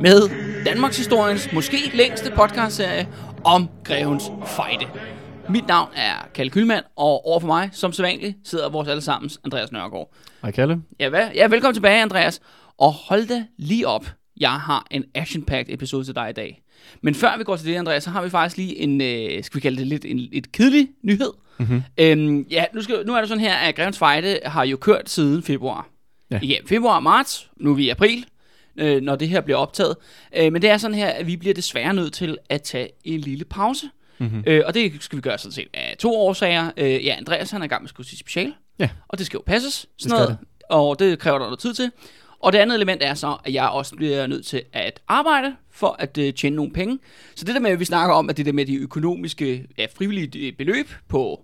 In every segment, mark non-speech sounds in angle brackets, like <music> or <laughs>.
med Danmarks historiens måske længste podcastserie om Grevens Fejde. Mit navn er Kalle Kylmand, og overfor mig, som sædvanligt, sidder vores allesammens Andreas Nørgaard. Hej Kalle. Ja, hvad? ja, velkommen tilbage, Andreas. Og hold da lige op. Jeg har en action-packed episode til dig i dag. Men før vi går til det, Andreas, så har vi faktisk lige en, øh, skal vi kalde det lidt en et kedelig nyhed. Mm-hmm. Øhm, ja, nu, skal, nu er det sådan her, at Grevens Fejde har jo kørt siden februar. Ja. Ja, februar og marts, nu er vi i april, øh, når det her bliver optaget. Øh, men det er sådan her, at vi bliver desværre nødt til at tage en lille pause. Mm-hmm. Øh, og det skal vi gøre sådan set af to årsager. Øh, ja, Andreas han er i gang med at skulle sige special. Ja. Og det skal jo passes. Sådan skal noget, det. Og det kræver der noget tid til. Og det andet element er så, at jeg også bliver nødt til at arbejde for at øh, tjene nogle penge. Så det der med, at vi snakker om, at det der med de økonomiske, ja, frivillige øh, beløb på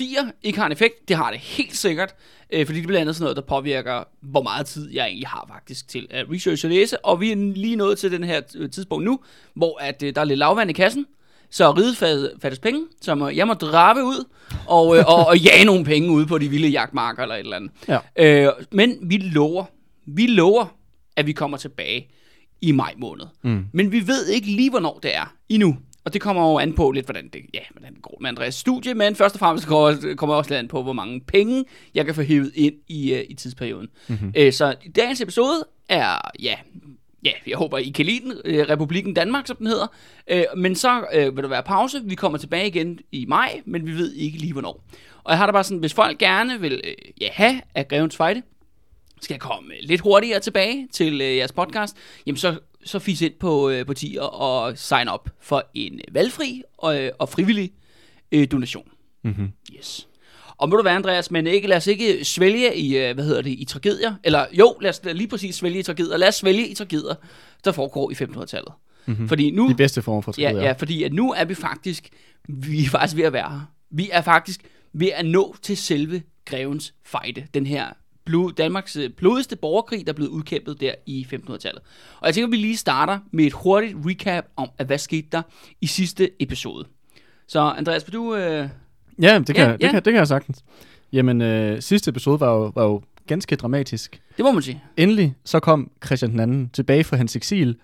10'er ikke har en effekt, det har det helt sikkert. Øh, fordi det blandt andet sådan noget, der påvirker, hvor meget tid jeg egentlig har faktisk til at researche og læse. Og vi er lige nået til den her øh, tidspunkt nu, hvor at, øh, der er lidt lavvand i kassen. Så riget fat- fattes penge, så må, jeg må drabe ud og, øh, og, og jage nogle penge ud på de vilde jagtmarker eller et eller andet. Ja. Øh, men vi lover, vi lover, at vi kommer tilbage i maj måned. Mm. Men vi ved ikke lige, hvornår det er endnu. Og det kommer jo an på lidt, hvordan det, ja, hvordan det går med Andreas studie, men først og fremmest kommer kommer også lidt an på, hvor mange penge, jeg kan få hævet ind i, uh, i tidsperioden. Mm-hmm. Uh, så dagens episode er, ja, ja, jeg håber, I kan lide den, uh, Republiken Danmark, som den hedder. Uh, men så uh, vil der være pause. Vi kommer tilbage igen i maj, men vi ved ikke lige, hvornår. Og jeg har da bare sådan, hvis folk gerne vil uh, ja, have af Grevens Fejde, skal jeg komme lidt hurtigere tilbage til øh, jeres podcast, jamen så, så fis ind på, øh, på tier og sign op for en øh, valgfri og, øh, og frivillig øh, donation. Mm-hmm. Yes. Og må du være, Andreas, men ikke, lad os ikke svælge i, øh, hvad hedder det, i tragedier. Eller jo, lad os lige præcis svælge i tragedier. Lad os svælge i tragedier, der foregår i 1500-tallet. Mm-hmm. Fordi nu... De bedste former for Ja, tragedier. ja, fordi at nu er vi faktisk, vi er faktisk ved at være her. Vi er faktisk ved at nå til selve grevens fejde. Den her blod, Danmarks øh, blodigste borgerkrig, der er blevet udkæmpet der i 1500-tallet. Og jeg tænker, at vi lige starter med et hurtigt recap om, at hvad skete der i sidste episode. Så Andreas, vil du... Øh... ja det, kan, Ja, det, ja. Kan, det kan jeg sagtens. Jamen, øh, sidste episode var jo, var jo ganske dramatisk. Det må man sige. Endelig så kom Christian II tilbage fra hans eksil,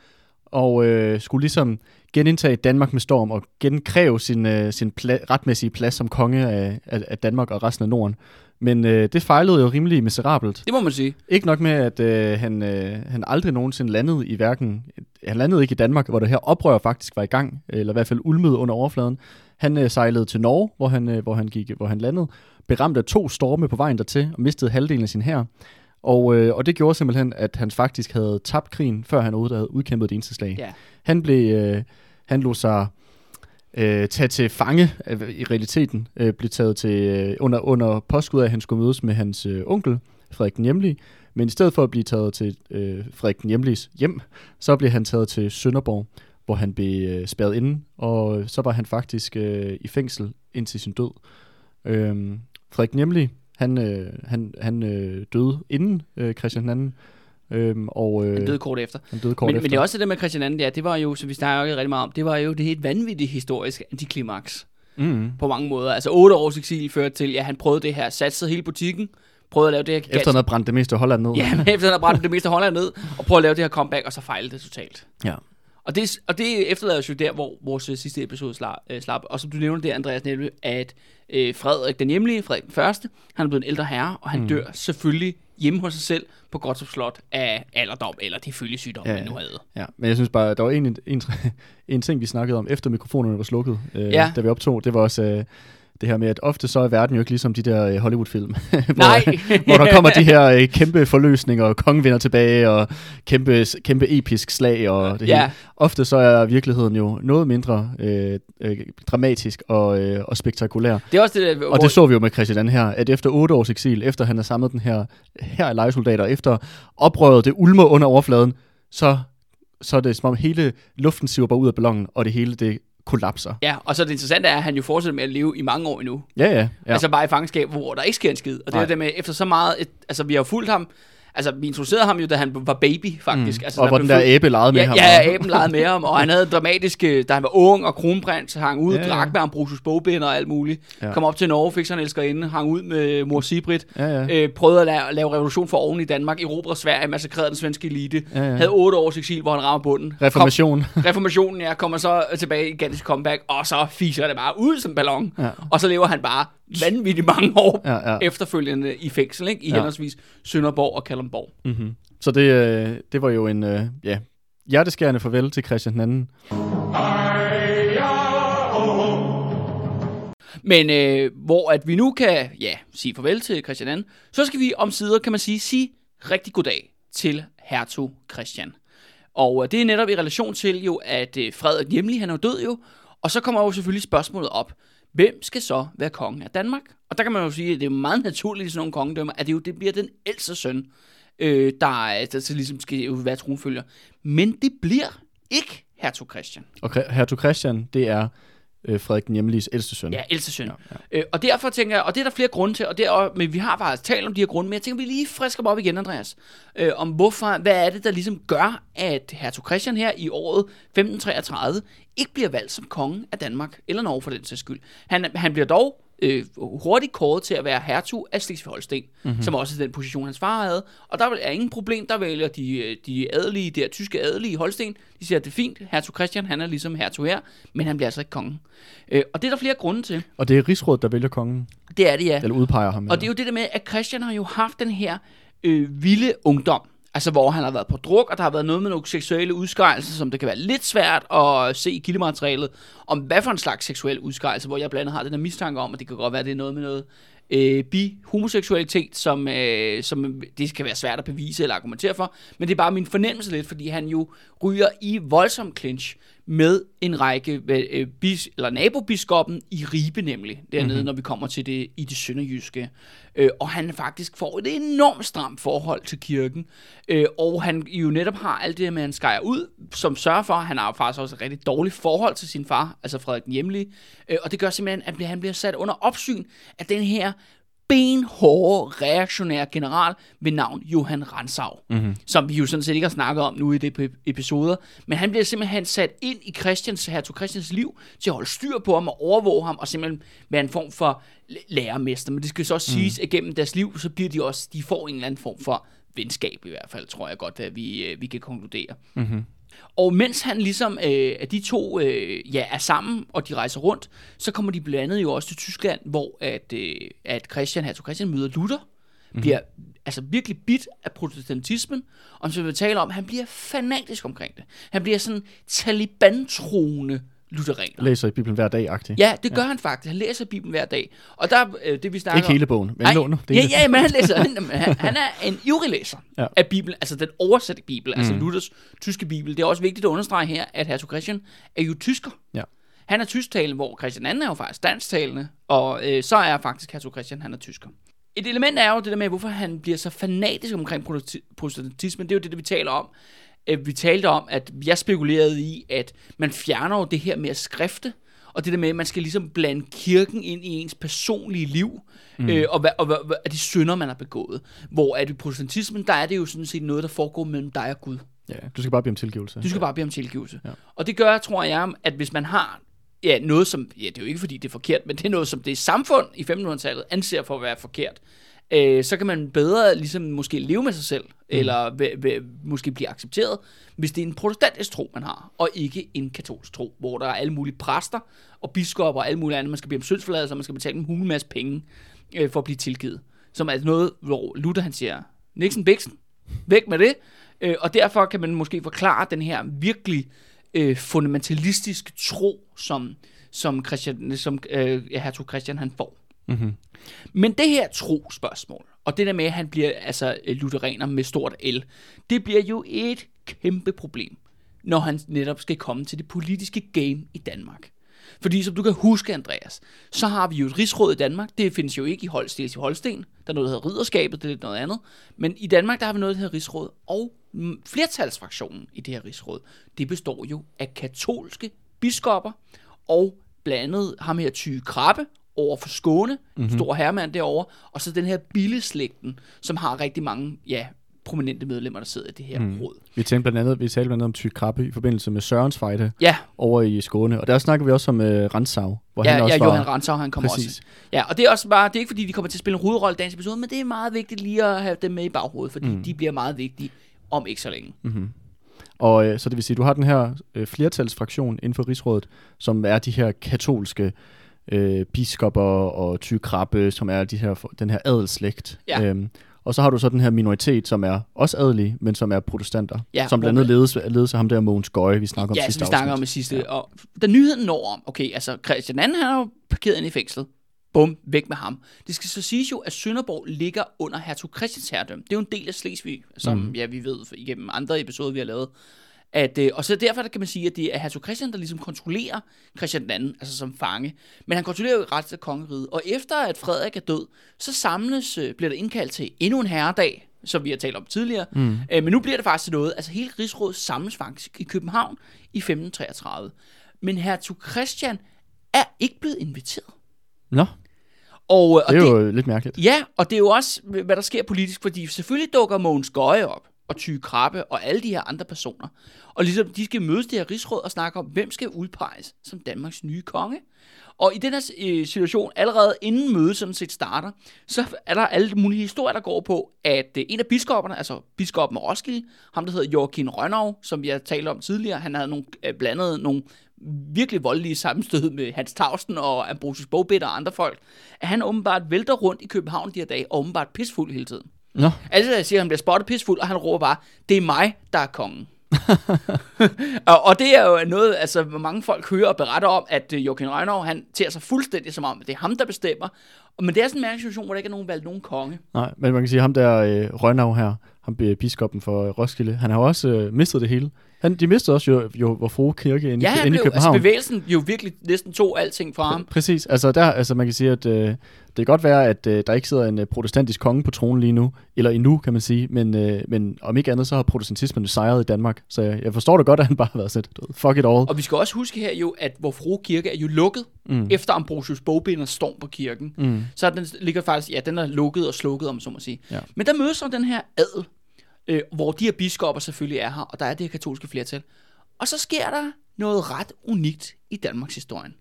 og øh, skulle ligesom genindtage Danmark med storm og genkræve sin, øh, sin pla- retmæssige plads som konge af, af, af Danmark og resten af Norden. Men øh, det fejlede jo rimelig miserabelt. Det må man sige. Ikke nok med, at øh, han, øh, han aldrig nogensinde landede i hverken... Han landede ikke i Danmark, hvor det her oprør faktisk var i gang, eller i hvert fald ulmede under overfladen. Han øh, sejlede til Norge, hvor han, øh, hvor, han gik, hvor han landede, beramt af to storme på vejen dertil, og mistede halvdelen af sin hær. Og, øh, og det gjorde simpelthen, at han faktisk havde tabt krigen, før han havde udkæmpet det eneste slag. Ja. Han, blev, øh, han lå sig øh, tage til fange øh, i realiteten, øh, blev taget til øh, under, under påskud af, at han skulle mødes med hans øh, onkel, Frederik den Hjemlige. Men i stedet for at blive taget til øh, Frederik den Hjemliges hjem, så blev han taget til Sønderborg, hvor han blev øh, spærret inde, og så var han faktisk øh, i fængsel indtil sin død. Øh, Frederik den Hjemlige, han, øh, han, han øh, døde inden øh, Christian II, øh, og øh, Han døde kort efter. han døde kort Men, efter. men det er også det med Christian II, ja, det var jo, som vi snakker rigtig meget om, det var jo det helt vanvittige historiske antiklimaks. mm, på mange måder. Altså otte års eksil førte til, ja, han prøvede det her, satsede hele butikken, prøvede at lave det her efter han havde brændt det meste af Holland ned. Ja, men efter han havde brændt det meste af Holland ned, og prøvede at lave det her comeback, og så fejlede det totalt. ja. Og det, og det efterlader os jo der, hvor vores øh, sidste episode slap, øh, slap. Og som du nævnte der, Andreas, nemlig, at øh, Frederik den hjemlige, Frederik den første, han er blevet en ældre herre, og han mm. dør selvfølgelig hjemme hos sig selv på Gottorp Slot af alderdom, eller de følgesygdomme, Ja, ja, ja. man nu havde. Ja, men jeg synes bare, der var en, en, en ting, vi snakkede om, efter mikrofonerne var slukket, øh, Ja. da vi optog. Det var også, øh, det her med, at ofte så er verden jo ikke ligesom de der øh, Hollywood-film, <laughs> hvor, <laughs> hvor der kommer de her øh, kæmpe forløsninger, og kongen vinder tilbage, og kæmpe, kæmpe episk slag, og det Ja. hele. Ofte så er virkeligheden jo noget mindre øh, øh, dramatisk og, øh, og spektakulær. Det er også det, der, Og det så vi jo med Christian her, at efter otte års eksil, efter han har samlet den her her af lejesoldater, efter oprøret, det ulmer under overfladen, så, så er det som om hele luften siver bare ud af ballonen, og det hele det kollapser. Ja, og så det interessante er, at han jo fortsætter med at leve i mange år endnu. Ja, ja. Ja. Altså bare i fangenskab, hvor der ikke sker en skid. Og det er Nej. jo det med, efter så meget, et, altså vi har fulgt ham, altså vi introducerede ham jo, da han var baby, faktisk. Mm. Altså, og hvor den der fulgt- æbe legede med ja, ham. Ja, aben legede med ham, og han havde dramatiske, da han var ung og kronprins, hang ud, Ja, ja, drak med Ambrosius bogbinder og alt muligt. Ja. Kom op til Norge, fik sig en elskerinde, hang ud med mor Sibrit, Ja, ja. Øh, prøvede at lave, lave revolution for oven i Danmark, erobrede Sverige, massakrerede den svenske elite, Ja, ja. havde otte års eksil, hvor han rammer bunden. Reformation. Kom, <laughs> <laughs> reformationen, ja, kommer så tilbage i gigantisk comeback, og så fiser det bare ud som ballon. Ja. Og så lever han bare vanvittigt mange år Ja, ja. efterfølgende i fængsel, ikke? i Ja. henholdsvis Sønderborg og Kalundborg. Mm-hmm. Så det, øh, det var jo en øh, ja, hjerteskærende farvel til Christian II. Men øh, hvor at vi nu kan ja, sige farvel til Christian II, så skal vi om sider, kan man sige, sige rigtig goddag til hertug Christian. Og øh, det er netop i relation til jo, at øh, Frederik Hjemlig, han er jo død jo, og så kommer jo selvfølgelig spørgsmålet op, hvem skal så være konge af Danmark? Og der kan man jo sige, at det er meget naturligt i sådan nogle kongedømmer, at det jo det bliver den ældste søn, øh, der, der så ligesom skal jo være tronfølger. Men det bliver ikke hertug Christian. Og hertug Christian, det er øh, Frederik den Hjemliges ældste søn. Ja, ældste søn. Ja, ja. Øh, og derfor tænker jeg, og det er der flere grunde til, og det er, men vi har faktisk talt om de her grunde, men jeg tænker, vi lige frisker dem op igen, Andreas. Øh, om hvorfor, hvad er det, der ligesom gør, at hertug Christian her i året 1533 ikke bliver valgt som konge af Danmark, eller Norge for den sags skyld. Han, han bliver dog øh, hurtigt kåret til at være hertug af Slesvig-Holsten, mm-hmm. som også er den position, hans far havde. Og der er ingen problem, der vælger de, øh, de adelige, der tyske adelige i Holsten, de siger, at det er fint, hertug Christian, han er ligesom hertug her, men han bliver altså ikke konge. Øh, og det er der flere grunde til. Og det er rigsrådet, der vælger kongen, Det er det, ja. eller udpeger ham. Og det er jo det der med, at Christian har jo haft den her øh, vilde ungdom. Altså, hvor han har været på druk, og der har været noget med nogle seksuelle udskejelser, som det kan være lidt svært at se i kildematerialet, om hvad for en slags seksuel udskejelse, hvor jeg blandt andet har den her mistanke om, at det kan godt være, at det er noget med noget øh, bi-homoseksualitet, som, øh, som det kan være svært at bevise eller argumentere for, men det er bare min fornemmelse lidt, fordi han jo ryger i voldsom clinch med en række øh, bis, eller nabobiskoppen i Ribe nemlig, dernede, mm-hmm. når vi kommer til det i det sønderjyske. Øh, og han faktisk får et enormt stramt forhold til kirken, øh, og han jo netop har alt det med, at han skærer ud, som sørger for, at han har faktisk også et rigtig dårligt forhold til sin far, altså Frederik den Hjemlige, øh, og det gør simpelthen, at han bliver sat under opsyn af den her benhårde, reaktionære general ved navn Johan Ransau, mm-hmm. som vi jo sådan set ikke har snakket om nu i det episoder, men han bliver simpelthen sat ind i Christians, hertug Christians liv til at holde styr på ham og overvåge ham og simpelthen være en form for lærermester. Men det skal så også mm. siges, at gennem deres liv, så bliver de også, de får en eller anden form for venskab i hvert fald, tror jeg godt, at vi, øh, vi kan konkludere. Mm-hmm. Og mens han ligesom, øh, at de to øh, ja, er sammen, og de rejser rundt, så kommer de blandt andet jo også til Tyskland, hvor at, øh, at Christian, hertug Christian møder Luther, mm-hmm. bliver altså virkelig bit af protestantismen, og som vi vil tale om, han bliver fanatisk omkring det. Han bliver sådan taliban-troende lutheraner. Læser i Bibelen hver dag, agtigt. Ja, det gør ja. han faktisk. Han læser Bibelen hver dag. Og der, øh, det vi snakker Ikke hele bogen, men låner. ja, ja, men han læser. Han, han, er en ivrig læser Ja. af Bibelen, altså den oversatte Bibel, mm. altså Luthers tyske Bibel. Det er også vigtigt at understrege her, at hertug Christian er jo tysker. Ja. Han er tysktalende, hvor Christian II er jo faktisk dansktalende, og øh, så er faktisk hertug Christian, han er tysker. Et element er jo det der med, hvorfor han bliver så fanatisk omkring prote- protestantismen. Det er jo det, det vi taler om. Øh, Vi talte om, at jeg spekulerede i, at man fjerner jo det her med at skrifte, og det der med, at man skal ligesom blande kirken ind i ens personlige liv, mm. øh, og, hvad, og hvad, af de synder, man har begået. Hvor at i protestantismen, der er det jo sådan set noget, der foregår mellem dig og Gud. Ja, du skal bare bede om tilgivelse. Du skal bare bede om tilgivelse. Ja. Og det gør, tror jeg, at hvis man har ja, noget som, ja, det er jo ikke fordi det er forkert, men det er noget som det samfund i 1500-tallet anser for at være forkert, øh, så kan man bedre ligesom måske leve med sig selv, mm. eller v- v- måske blive accepteret, hvis det er en protestantisk tro, man har, og ikke en katolsk tro, hvor der er alle mulige præster og biskopper og alle mulige andre, man skal bede om syndsforladelse, og man skal betale en hul masse penge øh, for at blive tilgivet. Som er noget, hvor Luther han siger, Nixon Bixen, væk med det, øh, og derfor kan man måske forklare den her virkelig øh, fundamentalistiske tro, som, som, Christian, som øh, hertug Christian han får. Mm-hmm. Men det her tro-spørgsmål, og det der med, at han bliver altså øh, lutheraner med stort L, det bliver jo et kæmpe problem, når han netop skal komme til det politiske game i Danmark. Fordi som du kan huske, Andreas, så har vi jo et rigsråd i Danmark. Det findes jo ikke i Holsten i Holsten. Der er noget, der hedder ridderskabet, det er lidt noget andet. Men i Danmark, der har vi noget, der hedder rigsråd. Og flertalsfraktionen i det her rigsråd, det består jo af katolske biskopper og blandt andet ham her Tyge Krabbe over for Skåne, mm-hmm. stor herremand derovre, og så den her billeslægten, som har rigtig mange, ja, prominente medlemmer, der sidder i det her mm. råd. Vi talte blandt andet, vi talte blandt andet om Tyk Krabbe i forbindelse med Sørens fejde Ja, over i Skåne. Og der snakker vi også om uh, Ransau, hvor ja, han også ja var... Johan Ransau, han kommer Præcis. også. Ja, og det er også bare, det er ikke fordi, de kommer til at spille en hovedrolle i dagens episode, men det er meget vigtigt lige at have dem med i baghovedet, fordi mm. de bliver meget vigtige om ikke så længe. Mm-hmm. Og øh, så det vil sige, du har den her øh, flertalsfraktion inden for Rigsrådet, som er de her katolske øh, biskopper og tykrabbe, som er de her, den her adelslægt. Ja. Øhm, og så har du så den her minoritet, som er også adelige, men som er protestanter. Ja, som blandt andet ledes, ledes af ham der Mogens Gøje, vi snakker om Ja, sidste vi snakker om i sidste. Ja. Og da nyheden når om, okay, altså Christian II, han er jo parkeret ind i fængslet. Bum, væk med ham. Det skal så siges jo, at Sønderborg ligger under hertug Christians herredømme. Det er jo en del af Slesvig, som mm. ja, vi ved igennem andre episoder, vi har lavet. At, øh, og så derfor kan man sige, at det er hertug Christian, der ligesom kontrollerer Christian II, altså som fange. Men han kontrollerer jo resten af kongeriget. Og efter at Frederik er død, så samles, øh, bliver der indkaldt til endnu en herredag, som vi har talt om tidligere. Mm. Øh, men nu bliver det faktisk til noget. Altså hele rigsrådet samles faktisk i København i 1533. Men hertug Christian er ikke blevet inviteret. Nå, Og, øh, og det er jo lidt mærkeligt. Ja, og det er jo også, hvad der sker politisk, fordi selvfølgelig dukker Mogens Gøje op, og Tyge Krabbe, og alle de her andre personer. Og ligesom, de skal mødes det her rigsråd og snakke om, hvem skal udpeges som Danmarks nye konge. Og i den her øh, situation, allerede inden mødet sådan set starter, så er der alle mulige historier, der går på, at øh, en af biskopperne, altså biskoppen af Roskilde, ham der hedder Joachim Rønnow, som vi har talt om tidligere, han havde nogle, øh, blandet nogle virkelig voldelige sammenstød med Hans Tausten og Ambrosius Bogbitter og andre folk, at han åbenbart vælter rundt i København de her dage, og åbenbart pisfuld hele tiden. Nå, Altså, jeg siger, at han bliver spottet pisfuld, og han råber bare, det er mig, der er kongen. <laughs> og, og det er jo noget, altså, mange folk hører og beretter om, at uh, Joachim Rønnav, han tager sig fuldstændig som om, at det er ham, der bestemmer. Men det er sådan en mærkelig situation, hvor der ikke er nogen valgt nogen konge. nej, men man kan sige, ham der øh, Rønnav her, ham er biskoppen for øh, Roskilde, han har jo også øh, mistet det hele. Han, de mistede også jo, jo vor frue kirke inde, Ja, i- han inde i blev, altså København. bevægelsen jo virkelig næsten tog alting fra ham. Præcis. Altså, der, altså man kan sige, at øh, det kan godt være, at øh, der ikke sidder en øh, protestantisk konge på tronen lige nu, eller endnu, kan man sige, men, øh, men om ikke andet, så har protestantismen sejret i Danmark. Så jeg, jeg forstår det godt, at han bare har været sådan, fuck it all. Og vi skal også huske her jo, at vor frue kirke er jo lukket, mm. efter Ambrosius Bogbinders storm på kirken. Mm. Så den ligger faktisk, ja, den er lukket og slukket, om så må sige. Ja. Men der mødes så den her adel, øh, hvor de her biskopper selvfølgelig er her, og der er det her katolske flertal. Og så sker der noget ret unikt i Danmarks historien.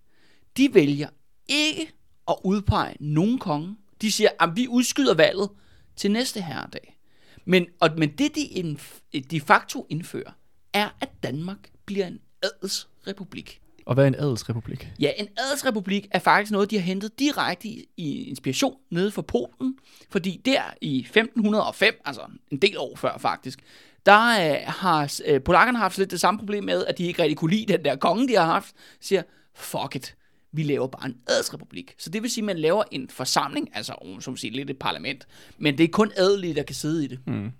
De vælger ikke at udpege nogen konge. De siger, at vi udskyder valget til næste herredag. Men, og, men det, de inf- de facto indfører, er, at Danmark bliver en adelsrepublik. Og hvad er en adelsrepublik? Ja, en adelsrepublik er faktisk noget, de har hentet direkte i, i inspiration nede fra Polen, fordi der i 1505, altså en del år før faktisk, der øh, har øh, polakkerne haft lidt det samme problem med, at de ikke rigtig kunne lide den der konge, de har haft, siger, fuck it, vi laver bare en adelsrepublik. Så det vil sige, at man laver en forsamling, altså om som siger lidt et parlament, men det er kun adelige, der kan sidde i det. Mm.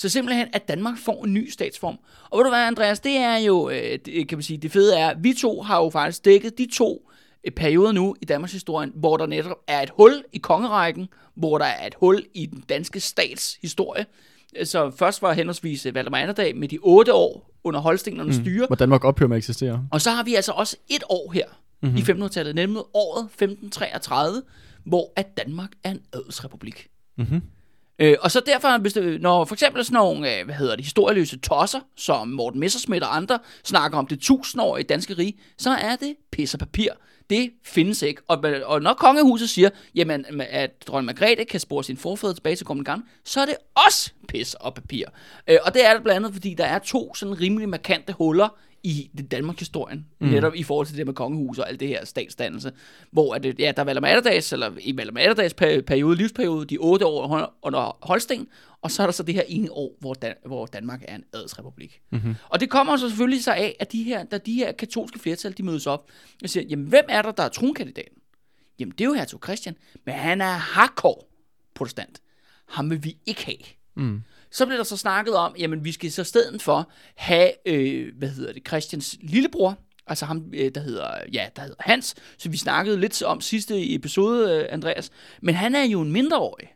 Så simpelthen, at Danmark får en ny statsform. Og ved du hvad, Andreas, det er jo, øh, det, kan man sige, det fede er, at vi to har jo faktisk dækket de to øh, perioder nu i Danmarks historie, hvor der netop er et hul i kongerækken, hvor der er et hul i den danske stats historie. Så først var henholdsvis øh, Valdemar Anderdag med de otte år under Holstenernes mm. styre, Hvor Danmark ophører med at eksistere. og så har vi altså også et år her mm-hmm. i 1500-tallet, nemlig året 1533, hvor at Danmark er en adelsrepublik. Mhm. Øh, og så derfor, hvis det, når for eksempel sådan nogle, øh, hvad hedder det, historieløse tosser, som Morten Messerschmidt og andre, snakker om det tusindårige danske rige, så er det pis og papir. Det findes ikke. Og, og når kongehuset siger, jamen, at dronning Margrethe kan spore sin forfædre tilbage til kommende gang, så er det også pis og papir. Øh, og det er det blandt andet, fordi der er to sådan rimelig markante huller i det Danmarks historien, mm. netop i forhold til det med kongehus og alt det her statsdannelse, hvor at, det- ja, der er Valdemar eller i Valdemar periode, livsperiode, de otte år under- Holsten, og så er der så det her ene år, hvor, Dan- hvor Danmark er en adelsrepublik. Mm-hmm. Og det kommer så selvfølgelig sig af, at de her, da de her katolske flertal, de mødes op og siger, jamen hvem er der, der er tronkandidaten? Jamen det er jo hertug Christian, men han er hardcore protestant. Ham vil vi ikke have. Mm. Så blev der så snakket om, jamen vi skal så stedet for have, øh, hvad hedder det, Christians lillebror, altså ham, øh, der hedder, ja, der hedder Hans, så vi snakkede lidt om sidste episode, øh, Andreas, men han er jo en mindreårig.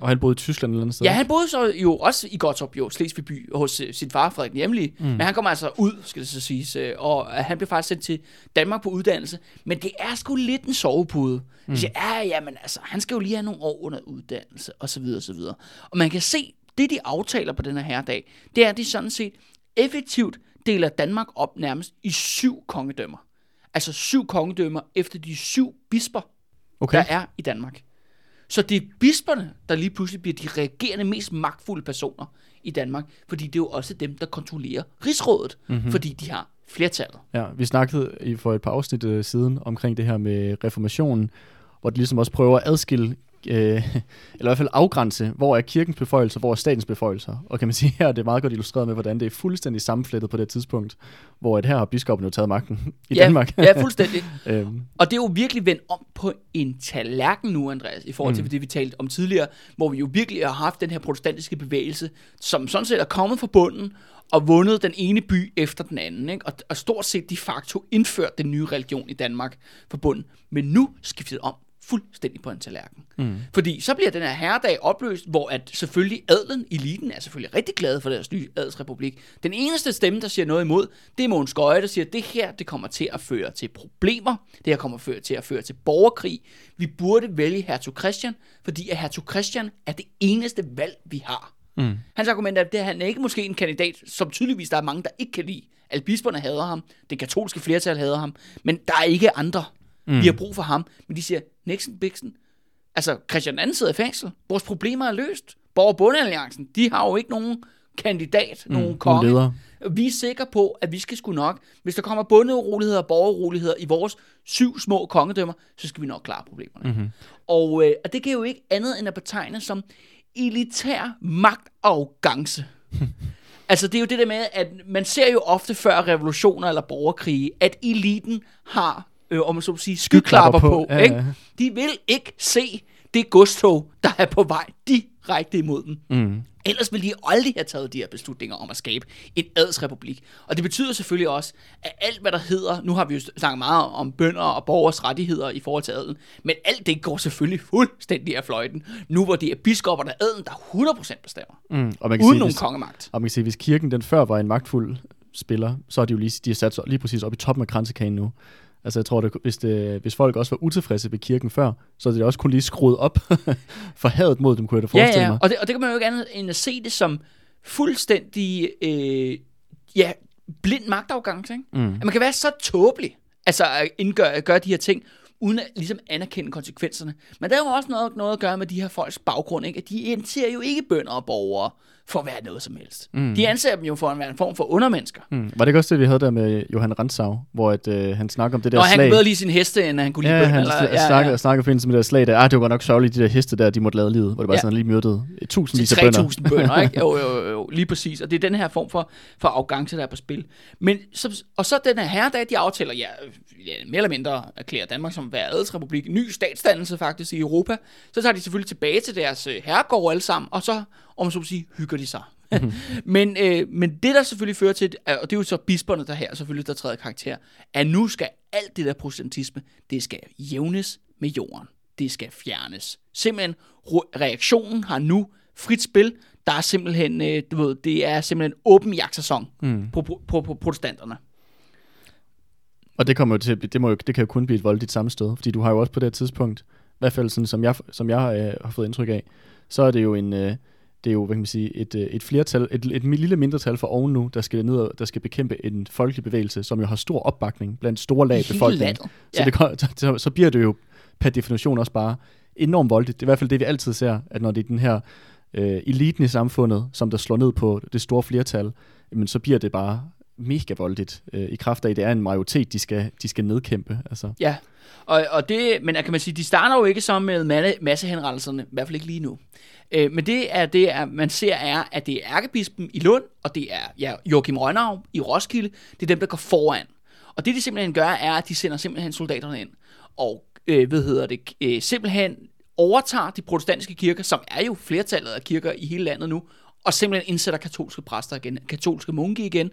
Og han boede i Tyskland eller andet sted. Ja, han boede så jo også i Gottorp, jo, Slesvigby, hos øh, sin far, Frederik den Hjemlige. Mm. Men han kommer altså ud, skal det så siges, og han blev faktisk sendt til Danmark på uddannelse. Men det er sgu lidt en sovepude. Mm. Jeg siger, ja, jamen altså, han skal jo lige have nogle år under uddannelse, og så videre, og så videre. Og man kan se, det de aftaler på den her herredag, det er, at de sådan set effektivt deler Danmark op nærmest i syv kongedømmer. Altså syv kongedømmer efter de syv bisper, Okay. der er i Danmark. Så det er bisperne, der lige pludselig bliver de regerende mest magtfulde personer i Danmark, fordi det er jo også dem, der kontrollerer rigsrådet, mm-hmm. fordi de har flertallet. Ja, vi snakkede i for et par afsnit øh, siden omkring det her med reformationen, hvor det ligesom også prøver at adskille, øh, <laughs> eller i hvert fald afgrænse, hvor er kirkens beføjelser, hvor er statens beføjelser. Og kan man <laughs> sige her, det er meget godt illustreret med, hvordan det er fuldstændig sammenflettet på det tidspunkt, hvor at her har biskoppen jo taget magten i ja, Danmark. ja, fuldstændig. <laughs> øhm, Og det er jo virkelig vendt om på en tallerken nu, Andreas, i forhold til mm. det, vi talte om tidligere, hvor vi jo virkelig har haft den her protestantiske bevægelse, som sådan set er kommet fra bunden og vundet den ene by efter den anden, ikke? Og, og stort set de facto indført den nye religion i Danmark fra bunden. Men nu skiftet om fuldstændig på en tallerken. Mm. Fordi så bliver den her herredag opløst, hvor at selvfølgelig adlen, eliten, er selvfølgelig rigtig glade for deres nye adelsrepublik. Den eneste stemme, der siger noget imod, det er Mogens Gøje, der siger, at det her det kommer til at føre til problemer. Det her kommer føre til at føre til borgerkrig. Vi burde vælge hertug Christian, fordi at hertug Christian er det eneste valg, vi har. Mm. Hans argument er, at det han er ikke måske en kandidat, som tydeligvis der er mange, der ikke kan lide. Alle bisperne hader ham, det katolske flertal hader ham, men der er ikke andre. Mm. Vi har brug for ham. Men de siger, Nixon, Bixen, altså Christian II sidder i fængsel. Vores problemer er løst. Borg- og Bundealliancen, de har jo ikke nogen kandidat, mm, nogen konge. leder. Vi er sikre på, at vi skal sgu nok, hvis der kommer bundeuroligheder og borgeruroligheder i vores syv små kongedømmer, så skal vi nok klare problemerne. Mm-hmm. Og, øh, og det kan jo ikke andet end at betegne som elitær magtarrogance. <laughs> altså det er jo det der med, at man ser jo ofte før revolutioner eller borgerkrige, at eliten har, øh, om man så må sige, skyklapper på. på. Ja, ikke? ja. De vil ikke se det godstog, der er på vej direkte imod dem. Mm. Ellers ville de aldrig have taget de her beslutninger om at skabe en adelsrepublik. Og det betyder selvfølgelig også, at alt hvad der hedder, nu har vi jo snakket meget om bønder og borgers rettigheder i forhold til adelen, men alt det går selvfølgelig fuldstændig af fløjten, nu hvor det er biskopperne og adelen, der 100% bestemmer. mm, og man kan Uden sige, nogen hvis, kongemagt. og man kan sige, hvis kirken den før var en magtfuld spiller, så er de jo lige, de er sat lige præcis op i toppen af kransekagen nu. Altså jeg tror, det, hvis, det, hvis folk også var utilfredse ved kirken før, så er det også kun lige skruet op <laughs> for hadet mod dem, kunne jeg da Ja, forestille ja, mig. og det, og det kan man jo ikke andet end at se det som fuldstændig, øh, ja, blind magtafgang, ikke? Mm. At man kan være så tåbelig, altså at indgøre, at gøre de her ting, uden at ligesom anerkende konsekvenserne. Men der er jo også noget, noget at gøre med de her folks baggrund, ikke? At de anser jo ikke bønder og borgere for at være noget som helst. Mm. De anser dem jo for at være en form for undermennesker. Mm. Var det ikke også det, vi havde der med Johan Rantzau, hvor at, øh, han snakker om det der han slag? kunne bedre lide sin heste, end han kunne lide Ja, bønder. han eller, sl- snakker, ja. snakker fint med det der slag der. Ah, det var godt nok sørgeligt, de der heste der, de måtte lade livet. Hvor det var Ja. ja. sådan, han lige myrdede tusindvis af bønder. 3.000 bønder, ikke? Jo, jo, jo, lige præcis. Og det er den her form for, for arrogance, der er på spil. Men så, og så den her herredag, de aftaler, ja, ja, mere eller mindre erklærer Danmark som være adelsrepublik, ny statsdannelse faktisk i Europa. Så tager de selvfølgelig tilbage til deres øh, herregård alle sammen, og så, om man så må sige, hygger de sig. <laughs> men, øh, men det, der selvfølgelig fører til, og det er jo så bisperne, der her selvfølgelig, der træder karakter, at nu skal alt det der protestantisme, det skal jævnes med jorden. Det skal fjernes. Simpelthen, reaktionen har nu frit spil. Der er simpelthen, øh, du ved, det er simpelthen åben jagtsæson mm. på, på, på, på protestanterne. Og det, kommer jo til, det, må jo, det kan jo kun blive et voldeligt sammenstød, fordi du har jo også på det tidspunkt, i hvert fald sådan, som jeg, som jeg øh, har fået indtryk af, så er det jo en, øh, det er jo, hvad kan man sige, et, øh, et flertal, et, et lille mindretal for oven nu, der skal ned og, der skal bekæmpe en folkelig bevægelse, som jo har stor opbakning blandt store lag af befolkningen. Så, Ja. det, så, så bliver det jo per definition også bare enormt voldeligt. Det er i hvert fald det, vi altid ser, at når det er den her øh, eliten i samfundet, som der slår ned på det store flertal, men så bliver det bare mega voldeligt, øh, i kraft af, at det er en majoritet, de skal, de skal nedkæmpe. Altså. Ja, og, og det, men kan man sige, de starter jo ikke så med masse, massehenrettelserne, i hvert fald ikke lige nu. Øh, men det er det, er, man ser er, at det er ærkebispen i Lund, og det er ja, Joachim Rønnav i Roskilde, det er dem, der går foran. Og det, de simpelthen gør, er, at de sender simpelthen soldaterne ind, og øh, hvad hedder det, øh, simpelthen overtager de protestantiske kirker, som er jo flertallet af kirker i hele landet nu, og simpelthen indsætter katolske præster igen, katolske munke igen.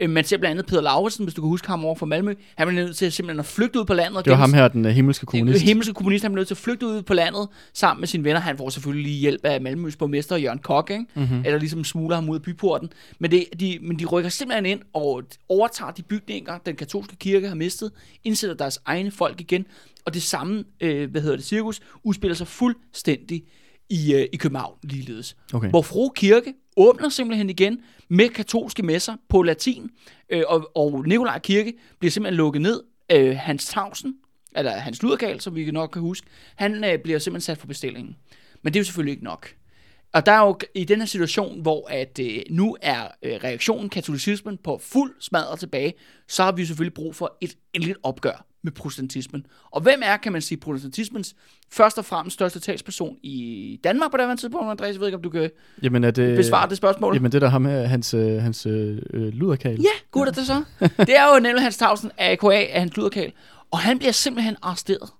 Øh, man ser blandt andet Peter Lauritsen, hvis du kan huske ham over fra Malmø, han blev nødt til simpelthen at flygte ud på landet. Det var ham her, den uh, himmelske kommunist. Den himmelske kommunist, han blev nødt til at flygte ud på landet sammen med sine venner. Han får selvfølgelig lige hjælp af Malmøs borgmester Jørgen Kok, ikke? Mm-hmm. eller ligesom smuler ham ud af byporten. Men, det, de, men de rykker simpelthen ind og overtager de bygninger, den katolske kirke har mistet, indsætter deres egne folk igen, og det samme, øh, hvad hedder det, cirkus, udspiller sig fuldstændig i, øh, i København ligeledes. Okay. Hvor Fro Kirke åbner simpelthen igen med katolske messer på latin, øh, og, og Nikolaj Kirke bliver simpelthen lukket ned. Øh, Hans Tavsen, eller Hans Luderkal, som vi nok kan huske, han øh, bliver simpelthen sat for bestillingen. Men det er jo selvfølgelig ikke nok. Og der er jo i den her situation, hvor at øh, nu er øh, reaktionen katolicismen på fuld smadret tilbage, så har vi selvfølgelig brug for et endeligt opgør med protestantismen. Og hvem er, kan man sige, protestantismens først og fremmest største talsperson i Danmark på det her tidspunkt, Andreas? Jeg ved ikke, om du kan Jamen, er det, besvare det spørgsmål. Jamen, det der ham her, hans, øh, hans øh, luderkal. Ja, godt er det så. Det er jo nemlig Hans Tavsen AKA af hans luderkal. Og han bliver simpelthen arresteret.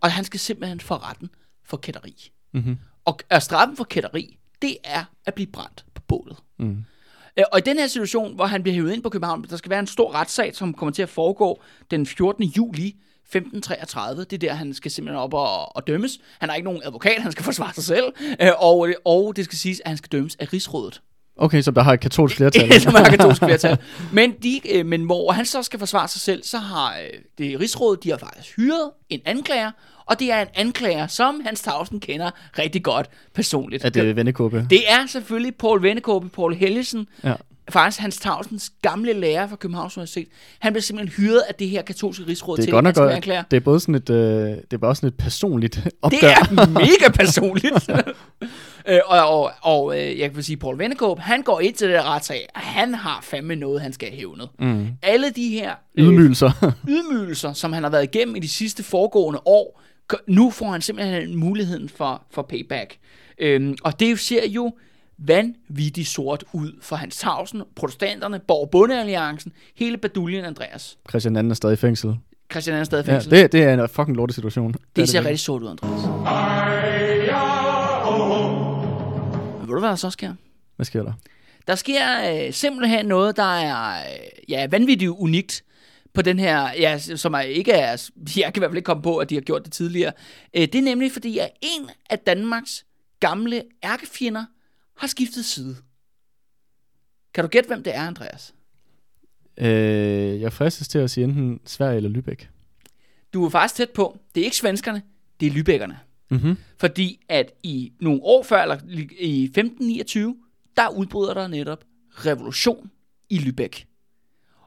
Og han skal simpelthen for retten for kætteri. Mm-hmm. Og straffen for kætteri, det er at blive brændt på bålet. Mm. Øh, Og i den her situation, hvor han bliver hævet ind på København, der skal være en stor retssag, som kommer til at foregå den 14. juli 1533. Det er der, han skal simpelthen op og, og dømmes. Han har ikke nogen advokat, han skal <laughs> forsvare sig selv. Øh, Og, og det skal siges, at han skal dømmes af rigsrådet. Okay, så der har et katolsk flertal. <laughs> som er katolsk flertal. Men, de, øh, men hvor han så skal forsvare sig selv, så har det rigsrådet, de har faktisk hyret en anklager, og det er en anklager, som Hans Tausen kender rigtig godt personligt. er det vennekåbe? det er selvfølgelig Paul Vennekåbe, Paul Helgesen, Ja. faktisk Hans Tausens gamle lærer fra Københavns Universitet. Han blev simpelthen hyret af det her katolske rigsråd Det er til, godt at godt. anklage. Det er både sådan et, øh, det er bare sådan et personligt opgør. Det er <laughs> mega personligt. <laughs> øh, og og, og øh, jeg kan sige, Paul Vennekåb, han går ind til det der retssag, og han har fandme noget, han skal have hævnet. Mm. Alle de her øh, Ydmygelser. ydmygelser, som han har været igennem i de sidste foregående år, nu får han simpelthen muligheden for, for payback. Øhm, og det ser jo vanvittigt sort ud for Hans Tausen, protestanterne, Borg Bundealliancen, hele baduljen Andreas. Christian anden er stadig i fængsel. Christian er stadig i Ja, fængsel. det, det er en fucking lortet situation. det, er det ser virkelig. rigtig sort ud, Andreas. Ej, ja, oh, ved du, hvad der så sker? Hvad sker der? Der sker øh, simpelthen noget, der er øh, ja, vanvittigt unikt på den her, ja, som er ikke er, jeg kan i hvert fald ikke komme på, at de har gjort det tidligere. Øh, det er nemlig fordi, at en af Danmarks gamle ærkefjender har skiftet side. Kan du gætte, hvem det er, Andreas? Øh, jeg fristes til at sige enten Sverige eller Lübeck. Du er faktisk tæt på. Det er ikke svenskerne, det er lybækkerne. Mm-hmm. Fordi at i nogle år før, eller i 1529, der udbryder der netop revolution i Lübeck.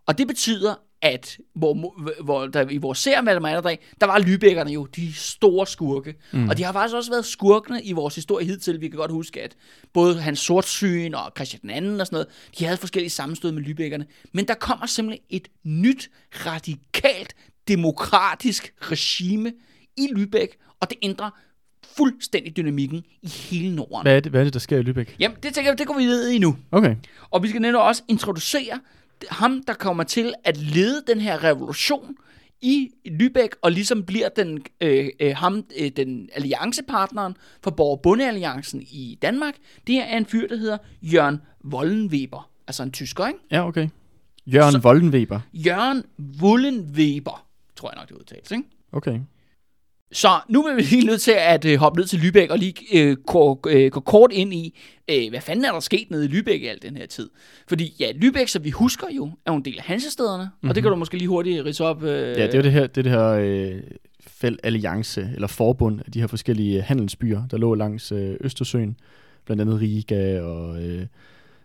Og det betyder, at hvor, hvor der, i vores serie mellem andre dag, der var Lübeckerne jo de store skurke. Mm. Og de har faktisk også været skurkene i vores historie hidtil. Vi kan godt huske, at både hans sortsyn og Christian den anden og sådan noget, de havde forskellige sammenstød med Lübeckerne. Men der kommer simpelthen et nyt, radikalt, demokratisk regime i Lübeck, og det ændrer fuldstændig dynamikken i hele Norden. Hvad er, det, hvad er det, der sker i Lübeck? Jamen, det tænker jeg, det går vi ned i nu. Okay. Og vi skal netop også introducere ham, der kommer til at lede den her revolution i Lübeck, og ligesom bliver den, øh, øh, ham, øh, den alliancepartneren for Borg Bundealliancen i Danmark. Det her er en fyr, der hedder Jørgen Wollenweber. Altså en tysker, ikke? Ja, okay. Jørgen Så- Voldenweber. Jørgen Wollenweber, tror jeg nok, det udtales, ikke? Okay. Så nu er vi lige nødt til at øh, hoppe ned til Lübeck og lige øh, gå, øh, gå kort ind i, øh, hvad fanden er der sket nede i Lübeck i al den her tid. Fordi ja, Lübeck, som vi husker jo, er jo en del af Hansestederne, mm-hmm. og det kan du måske lige hurtigt ridse op. Øh, Ja, det er det her, det, det her øh, fæld alliance, eller forbund af de her forskellige handelsbyer, der lå langs øh, Østersøen. Blandt andet Riga og, øh,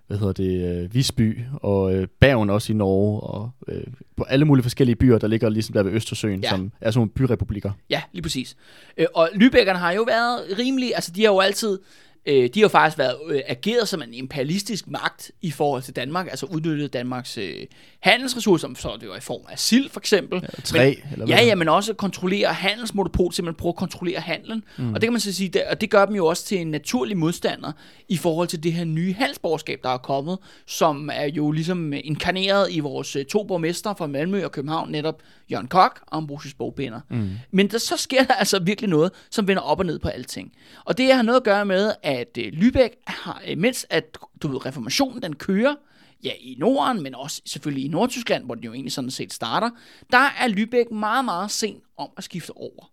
hvad hedder det, øh, Visby og øh, Bergen også i Norge. Og øh, på alle mulige forskellige byer, der ligger ligesom der ved Østersøen, Ja. som er sådan nogle byrepublikker. Ja, lige præcis. Øh, og Lübeckerne har jo været rimelig, altså de har jo altid Øh, de har faktisk været øh, ageret som en imperialistisk magt i forhold til Danmark, altså udnyttet Danmarks øh, handelsressourcer, så det var i form af sild for eksempel. Ja, træ, men, eller hvad ja, ja, men også kontrollere handelsmonopol, simpelthen prøve at kontrollere handelen. Mm. Og det kan man så sige, det, og det gør dem jo også til en naturlig modstander i forhold til det her nye handelsborgerskab, der er kommet, som er jo ligesom inkarneret i vores øh, to borgmestre fra Malmø og København, netop Jørgen Kok og Ambrosius Bogbinder. Mm. Men der, så sker der altså virkelig noget, som vender op og ned på alting. Og det har noget at gøre med, at øh, Lübeck har, øh, mens at du ved, reformationen den kører, ja, i Norden, men også selvfølgelig i Nordtyskland, hvor den jo egentlig sådan set starter, der er Lübeck meget, meget sent om at skifte over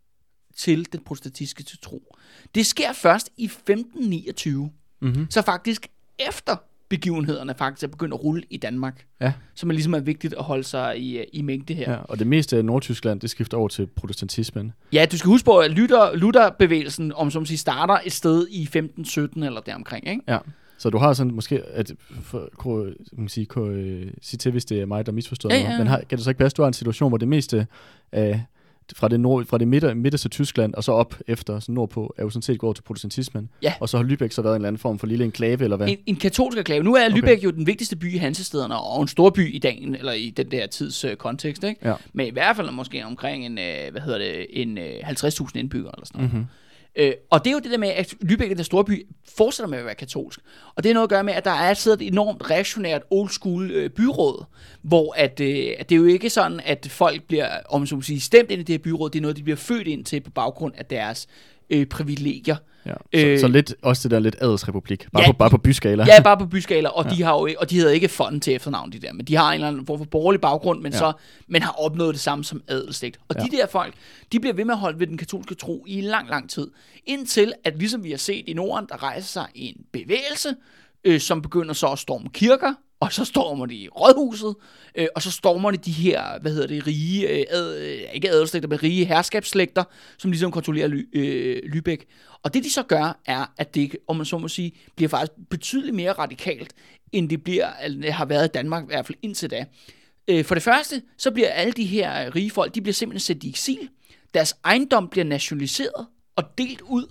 til den protestantiske tro. Det sker først i 1529, mm-hmm. så faktisk efter begivenhederne faktisk er begyndt at rulle i Danmark. Ja. Så man ligesom er vigtigt at holde sig i, i mængde her. Ja, og det meste af Nordtyskland, det skifter over til protestantismen. Ja, du skal huske på, at Luther, Luther-bevægelsen, om som siger, starter et sted i 1517 eller deromkring, ikke? Ja. Så du har sådan måske, at for, kunne, man kan sige, kunne, øh, sige til, hvis det er mig, der misforstår Ja, ja. Men har, kan det så ikke passe, at du har en situation, hvor det meste af fra det, nord, fra det midter, midterste Tyskland og så op efter sådan nordpå, er jo sådan set gået til protestantismen. Ja. Og så har Lübeck så været en eller anden form for lille enklave, eller hvad? En, en katolsk enklave. Nu er Lübeck Okay. jo den vigtigste by i Hansestederne, og en stor by i dagen, eller i den der tids øh, kontekst, ikke? Ja. Men i hvert fald måske omkring en, øh, hvad hedder det, en øh, 50.000 indbyggere eller sådan noget. Mm-hmm. Øh, og det er jo det der med, at Lübeck, den store by, fortsætter med at være katolsk. Og det er noget at gøre med, at der er siddet et enormt reaktionært old school øh, byråd, hvor at, øh, at det er jo ikke sådan, at folk bliver, om man så sige, stemt ind i det her byråd. Det er noget, de bliver født ind til på baggrund af deres øh, privilegier. Ja. Så, Øh, så lidt, også det der lidt adelsrepublik. Bare, Ja. på, bare på byskala. Ja, bare på byskala, og, ja. de har jo, og de hedder ikke fond til efternavn, de der, men de har en eller anden form for borgerlig baggrund, men, ja. så, men har opnået det samme som adelslægt. Og ja. de der folk, de bliver ved med at holde ved den katolske tro i lang, lang tid, indtil at ligesom vi har set i Norden, der rejser sig en bevægelse, øh, som begynder så at storme kirker, og så stormer de rådhuset, øh, og så stormer de de her, hvad hedder det, rige, øh, ad, øh, ikke adelslægter, men rige herskabsslægter, som ligesom kontrollerer Ly, øh, Lübeck. Og det de så gør, er, at det, om man så må sige, bliver faktisk betydeligt mere radikalt, end det bliver, eller har været i Danmark, i hvert fald indtil da. Øh, For det første, så bliver alle de her rige folk, de bliver simpelthen sendt i eksil. Deres ejendom bliver nationaliseret og delt ud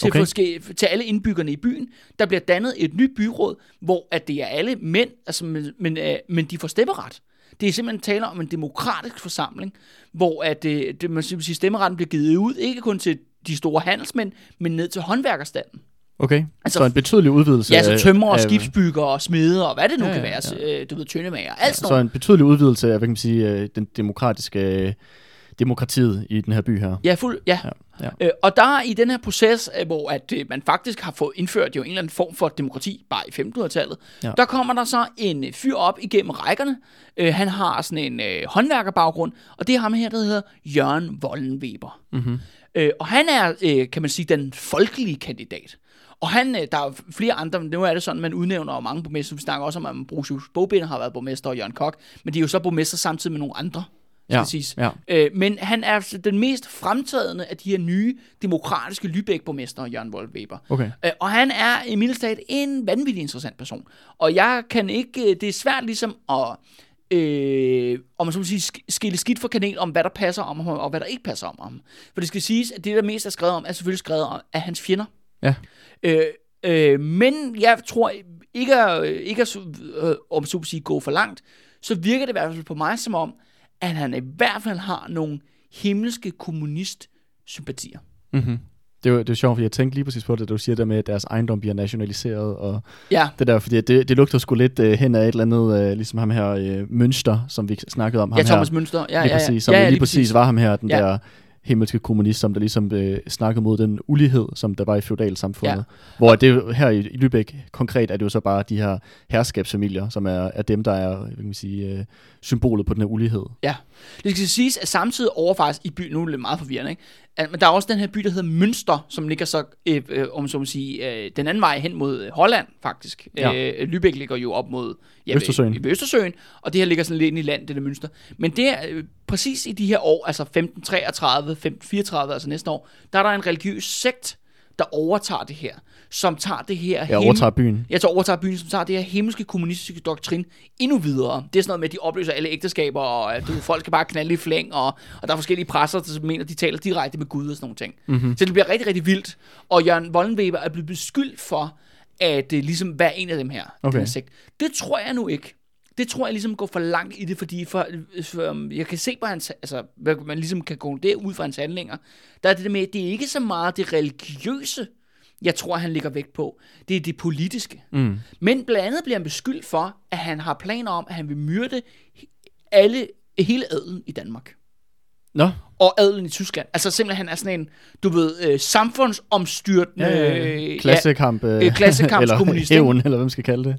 til, Okay. okay. til alle indbyggerne i byen. Der bliver dannet et nyt byråd, hvor at det er alle mænd, altså, men, men, øh, men de får stemmeret. Det er simpelthen tale om en demokratisk forsamling, hvor at, øh, det, man siger, stemmeretten bliver givet ud, ikke kun til de store handelsmænd, men ned til håndværkerstanden. Okay, Altså- altså, så en betydelig udvidelse Ja, så af- tømrer og skibsbygger og smede og hvad det nu Ja, ja, kan ja, være, så, øh, du ved, tøndemager, alt sådan Så en betydelig udvidelse af, hvad kan man sige, den demokratiske demokratiet i den her by her. Ja, fuld, ja. Ja, ja. Øh, og der er i den her proces, øh, hvor at, øh, man faktisk har fået indført jo en eller anden form for demokrati, bare i 1500-tallet, Ja. der kommer der så en øh, fyr op igennem rækkerne. Øh, han har sådan en øh, håndværkerbaggrund, og det er ham her, der hedder Jørgen Vollenweber. Mm-hmm. Øh, og han er, øh, kan man sige, den folkelige kandidat. Og han, der er flere andre, nu er det sådan, man udnævner jo mange borgmester. Vi snakker også om, at Ambrosius Bogbinder har været borgmester, og Jørgen Kok, men de er jo så borgmester samtidig med nogle andre. Ja, siges. ja. Øh, men han er altså den mest fremtrædende af de her nye demokratiske Lübeck-borgmestre, Jørgen Wolf Weber. Okay. Øh, og han er i Middelstad en vanvittig interessant person. Og jeg kan ikke, øh, det er svært ligesom at, øh, om man så sige, sk- skille skidt for kanel om, hvad der passer om ham, og hvad der ikke passer om ham. For det skal siges, at det, der mest er skrevet om, er selvfølgelig skrevet om af hans fjender. Ja. Øh, øh, men jeg tror ikke, at, ikke at øh, om så at sige, gå for langt, så virker det i hvert fald på mig som om, at han i hvert fald har nogle himmelske kommunist-sympatier. Mm-hmm. Det er, jo, det er jo sjovt, fordi jeg tænkte lige præcis på det, da du siger der med, at deres ejendom bliver nationaliseret, og Ja, det der, fordi det, det lugter sgu lidt uh, hen af et eller andet, uh, ligesom ham her uh, Mønster, som vi snakkede om. Ham ja Thomas her, Mønster. Ja, lige ja, ja. præcis, som ja, ja, ja, lige præcis var ham her, den Ja. der himmelske kommunist, som der ligesom øh, snakkede mod den ulighed, som der var i feudalsamfundet. Ja. Hvor det her i, i Lübeck konkret er det jo så bare de her herskabsfamilier, som er, er dem, der er hvad kan man sige, øh, symbolet på den her ulighed. Ja. Det skal siges, at samtidig over faktisk i byen, nu er det lidt meget forvirrende, ikke? Men der er også den her by, der hedder Münster, som ligger så, øh, øh, om så må sige, øh, den anden vej hen mod øh, Holland, faktisk. Ja. Øh, Lübeck ligger jo op mod ja, Østersøen. I, i Østersøen, og det her ligger sådan lidt i land, det der Münster. Men det er øh, præcis i de her år, altså 1533, 1534, altså næste år, der er der en religiøs sekt, der overtager det her, som tager det her... Jeg overtager byen. Jeg tager overtager byen, som tager det her himmelske kommunistiske doktrin endnu videre. Det er sådan noget med, at de opløser alle ægteskaber, og at du, folk skal bare knalde i flæng, og, og der er forskellige presser, der mener, at de taler direkte med Gud og sådan nogle ting. Mm-hmm. Så det bliver rigtig, rigtig vildt. Og Jørgen Wollenweber er blevet beskyldt for at øh, ligesom være en af dem her. Okay. Den her sekt. Det tror jeg nu ikke. Det tror jeg ligesom går for langt i det, fordi for, for, um, jeg kan se på hans, altså, hvad man ligesom kan gå det ud fra hans handlinger, der er det der med, at det er ikke så meget det religiøse, jeg tror, han ligger vægt på. Det er det politiske. Mm. Men blandt andet bliver han beskyldt for, at han har planer om, at han vil myrde alle, hele adelen i Danmark. Nå, Og adelen i Tyskland. Altså simpelthen er sådan en, du ved, øh, samfundsomstyrtende... ja, ja, øh, ja. klassekamp, øh, øh, klassekampskommunist, <laughs> eller ikke? hævn, eller hvad man skal kalde det.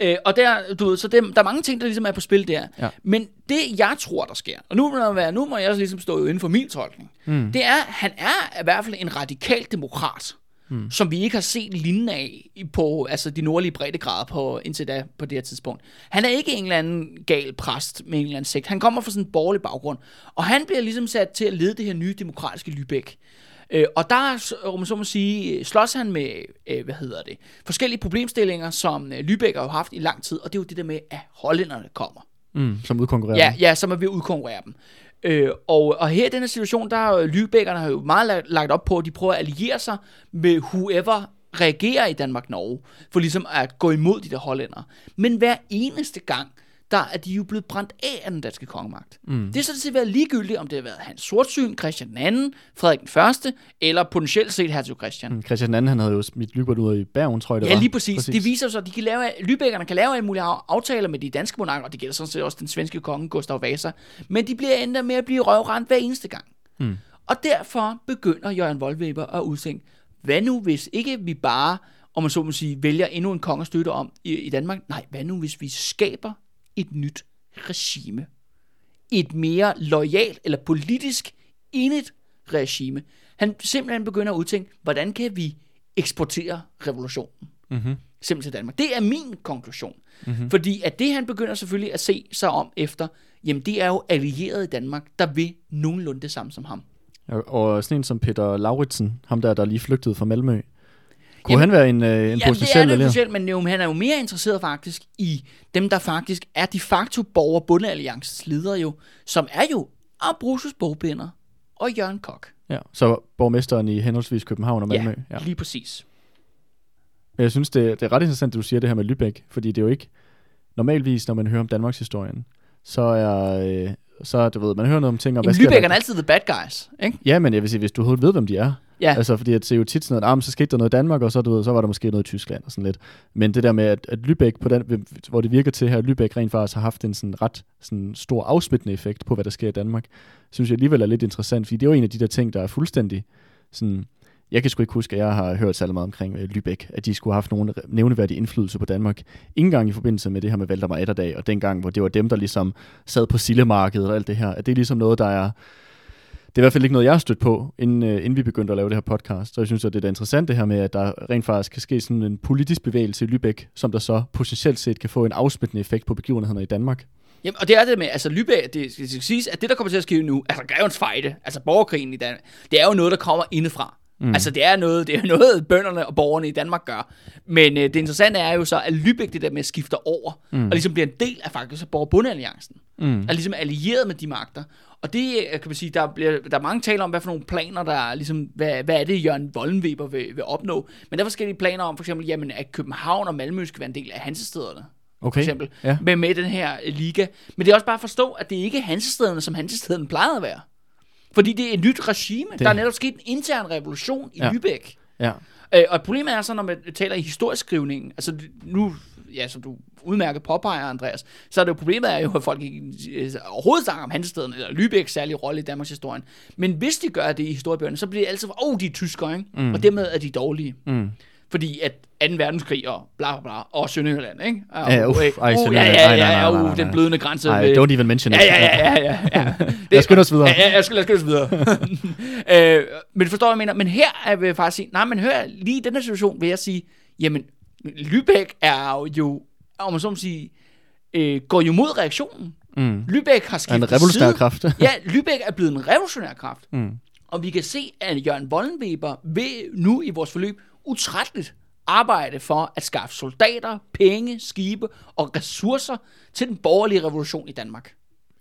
Øh, og der, du ved, så det, der er mange ting, der ligesom er på spil der. Ja. Men det, jeg tror, der sker, og nu må, være, nu må jeg også ligesom stå inden for min tolkning, mm. det er, han er i hvert fald en radikal demokrat, mm. som vi ikke har set lignende af på altså de nordlige breddegrader på, indtil da på det her tidspunkt. Han er ikke en eller anden gal præst med en eller anden sekt. Han kommer fra sådan en borgerlig baggrund, og han bliver ligesom sat til at lede det her nye demokratiske Lübeck. Øh, og der, om så må sige, slås han med, øh, hvad hedder det, forskellige problemstillinger, som øh, Lübeck har haft i lang tid, og det er jo det der med, at hollænderne kommer. Mm, som udkonkurrerer. Ja, ja, så er vi udkonkurrere dem. Øh, og, og her i den situation, der er har jo meget lagt, lagt op på, at de prøver at alliere sig med whoever reagerer i Danmark-Norge, for ligesom at gå imod de der hollænder. Men hver eneste gang, der er de jo blevet brændt af af den danske kongemagt. Mm. Det er sådan set været ligegyldigt, om det har været Hans Sortsyn, Christian II, Frederik den Første, eller potentielt set Hertug Christian. Mm, Christian II, han havde jo smidt Lybert ud i Bergen, tror jeg det Ja, var. lige præcis. præcis. Det viser sig, at de kan lave, Lübeckerne kan lave alle mulige af- aftaler med de danske monarker, og det gælder sådan set også den svenske konge, Gustav Vasa. Men de bliver endda med at blive røvrendt hver eneste gang. Mm. Og derfor begynder Jørgen Voldweber at udtænke, hvad nu hvis ikke vi bare, om man så må sige, vælger endnu en konge at støtte om i, i Danmark? Nej, hvad nu hvis vi skaber et nyt regime? Et mere lojalt eller politisk enigt regime. Han simpelthen begynder at udtænke, hvordan kan vi eksportere revolutionen? Mm-hmm. simpelthen til Danmark. Det er min konklusion. Mm-hmm. Fordi at det, han begynder selvfølgelig at se sig om efter, jamen det er jo allierede i Danmark, der vil nogenlunde det samme som ham. Og, og sådan en som Peter Lauritsen, ham der, der lige flygtede fra Malmø. Kunne Jamen, han være en, øh, en Jamen det er potentiel det allieret? potentielt, men jo, han er jo mere interesseret faktisk i dem, der faktisk er de facto borger bundealliances ledere jo, som er jo Ambrosius Bogbinder og Jørgen Kok. Ja, så borgmesteren i henholdsvis København og Malmø. ja, lige præcis. Jeg synes, det, det er ret interessant, at du siger det her med Lübeck, fordi det er jo ikke normalvis, når man hører om Danmarks historien, så er, øh, så du ved, man hører noget om ting om, Jamen, Lübeck er altid the bad guys, ikke? Ja, men jeg vil sige, hvis du overhovedet ved, hvem de er. Ja. Altså, fordi at det er jo tit sådan noget, ah, men så skete der noget i Danmark, og så, du ved, så var der måske noget i Tyskland og sådan lidt. Men det der med, at, at Lübeck, på den, hvor det virker til her, at Lübeck rent faktisk har haft en sådan ret sådan stor afsmittende effekt på, hvad der sker i Danmark, synes jeg alligevel er lidt interessant, fordi det er jo en af de der ting, der er fuldstændig sådan, jeg kan sgu ikke huske, at jeg har hørt særlig meget omkring øh, Lübeck, at de skulle have haft nogen nævneværdig indflydelse på Danmark. Ingen gang i forbindelse med det her med Valdemar Atterdag, og dengang, hvor det var dem, der ligesom sad på sillemarkedet og alt det her, at det er ligesom noget, der er, det er i hvert fald ikke noget, jeg har stødt på, inden, øh, inden vi begyndte at lave det her podcast. Så jeg synes, at det er da interessant det her med, at der rent faktisk kan ske sådan en politisk bevægelse i Lübeck, som der så potentielt set kan få en afsmittende effekt på begivenhederne i Danmark. Jamen, og det er det med, altså Lübeck, det skal, siges, at det, der kommer til at ske nu, altså Grevens Fejde, altså borgerkrigen i Danmark, det er jo noget, der kommer indefra. Mm. Altså det er noget, <laughs> det er noget, bønderne og borgerne i Danmark gør. Men øh, det interessante er jo så, at Lübeck det der med skifter over, mm. og ligesom bliver en del af faktisk borgerbundealliancen. Mm. Er ligesom allieret med de magter. Og det øh, kan man sige, der, bliver, der er mange taler om, hvad for nogle planer, der er, ligesom, hvad, hvad er det, Jørgen Vollenweber vil, vil opnå. Men der er forskellige planer om, for eksempel, jamen, at København og Malmø skal være en del af hansestederne for Okay? eksempel, Ja. med, med den her øh, liga. Men det er også bare at forstå, at det ikke er Hansestederne, som Hansestederne plejede at være. Fordi det er et nyt regime. Det... Der er netop sket en intern revolution i Ja. Lübeck. Ja. Øh, og problemet er så, når man taler i historieskrivningen, altså nu, ja, som du udmærket påpeger, Andreas, så er det jo problemet er jo, at folk ikke øh, overhovedet snakker om Hansesteden, eller Lübecks særlige rolle i Danmarks historie. Men hvis de gør det i historiebøgerne, så bliver det altid, åh, oh, de er tyskere, ikke? Mm. Og dermed er de dårlige. Mm. Fordi at 2. verdenskrig og bla bla bla, og Sønderjylland, ikke? Og, Ja, uff, ej, uh, ja, ja, Ej, ja, ja, uh, den blødende grænse. Ved- don't even mention it. Ja, ja, ja, ja, ja. <laughs> ja. Lad os videre. Ja, jeg skal, lad os videre. <laughs> øh, men forstår jeg, jeg mener? Men her er jeg faktisk sige, nej, men hør, lige i den her situation vil jeg sige, jamen, Lübeck er jo, om man så må sige, øh, går jo mod reaktionen. Mm. Lübeck har skiftet en revolutionær side. kraft. <laughs> Ja, Lübeck er blevet en revolutionær kraft. Mm. Og vi kan se, at Jørgen Wollenweber vil nu i vores forløb utrætteligt arbejde for at skaffe soldater, penge, skibe og ressourcer til den borgerlige revolution i Danmark.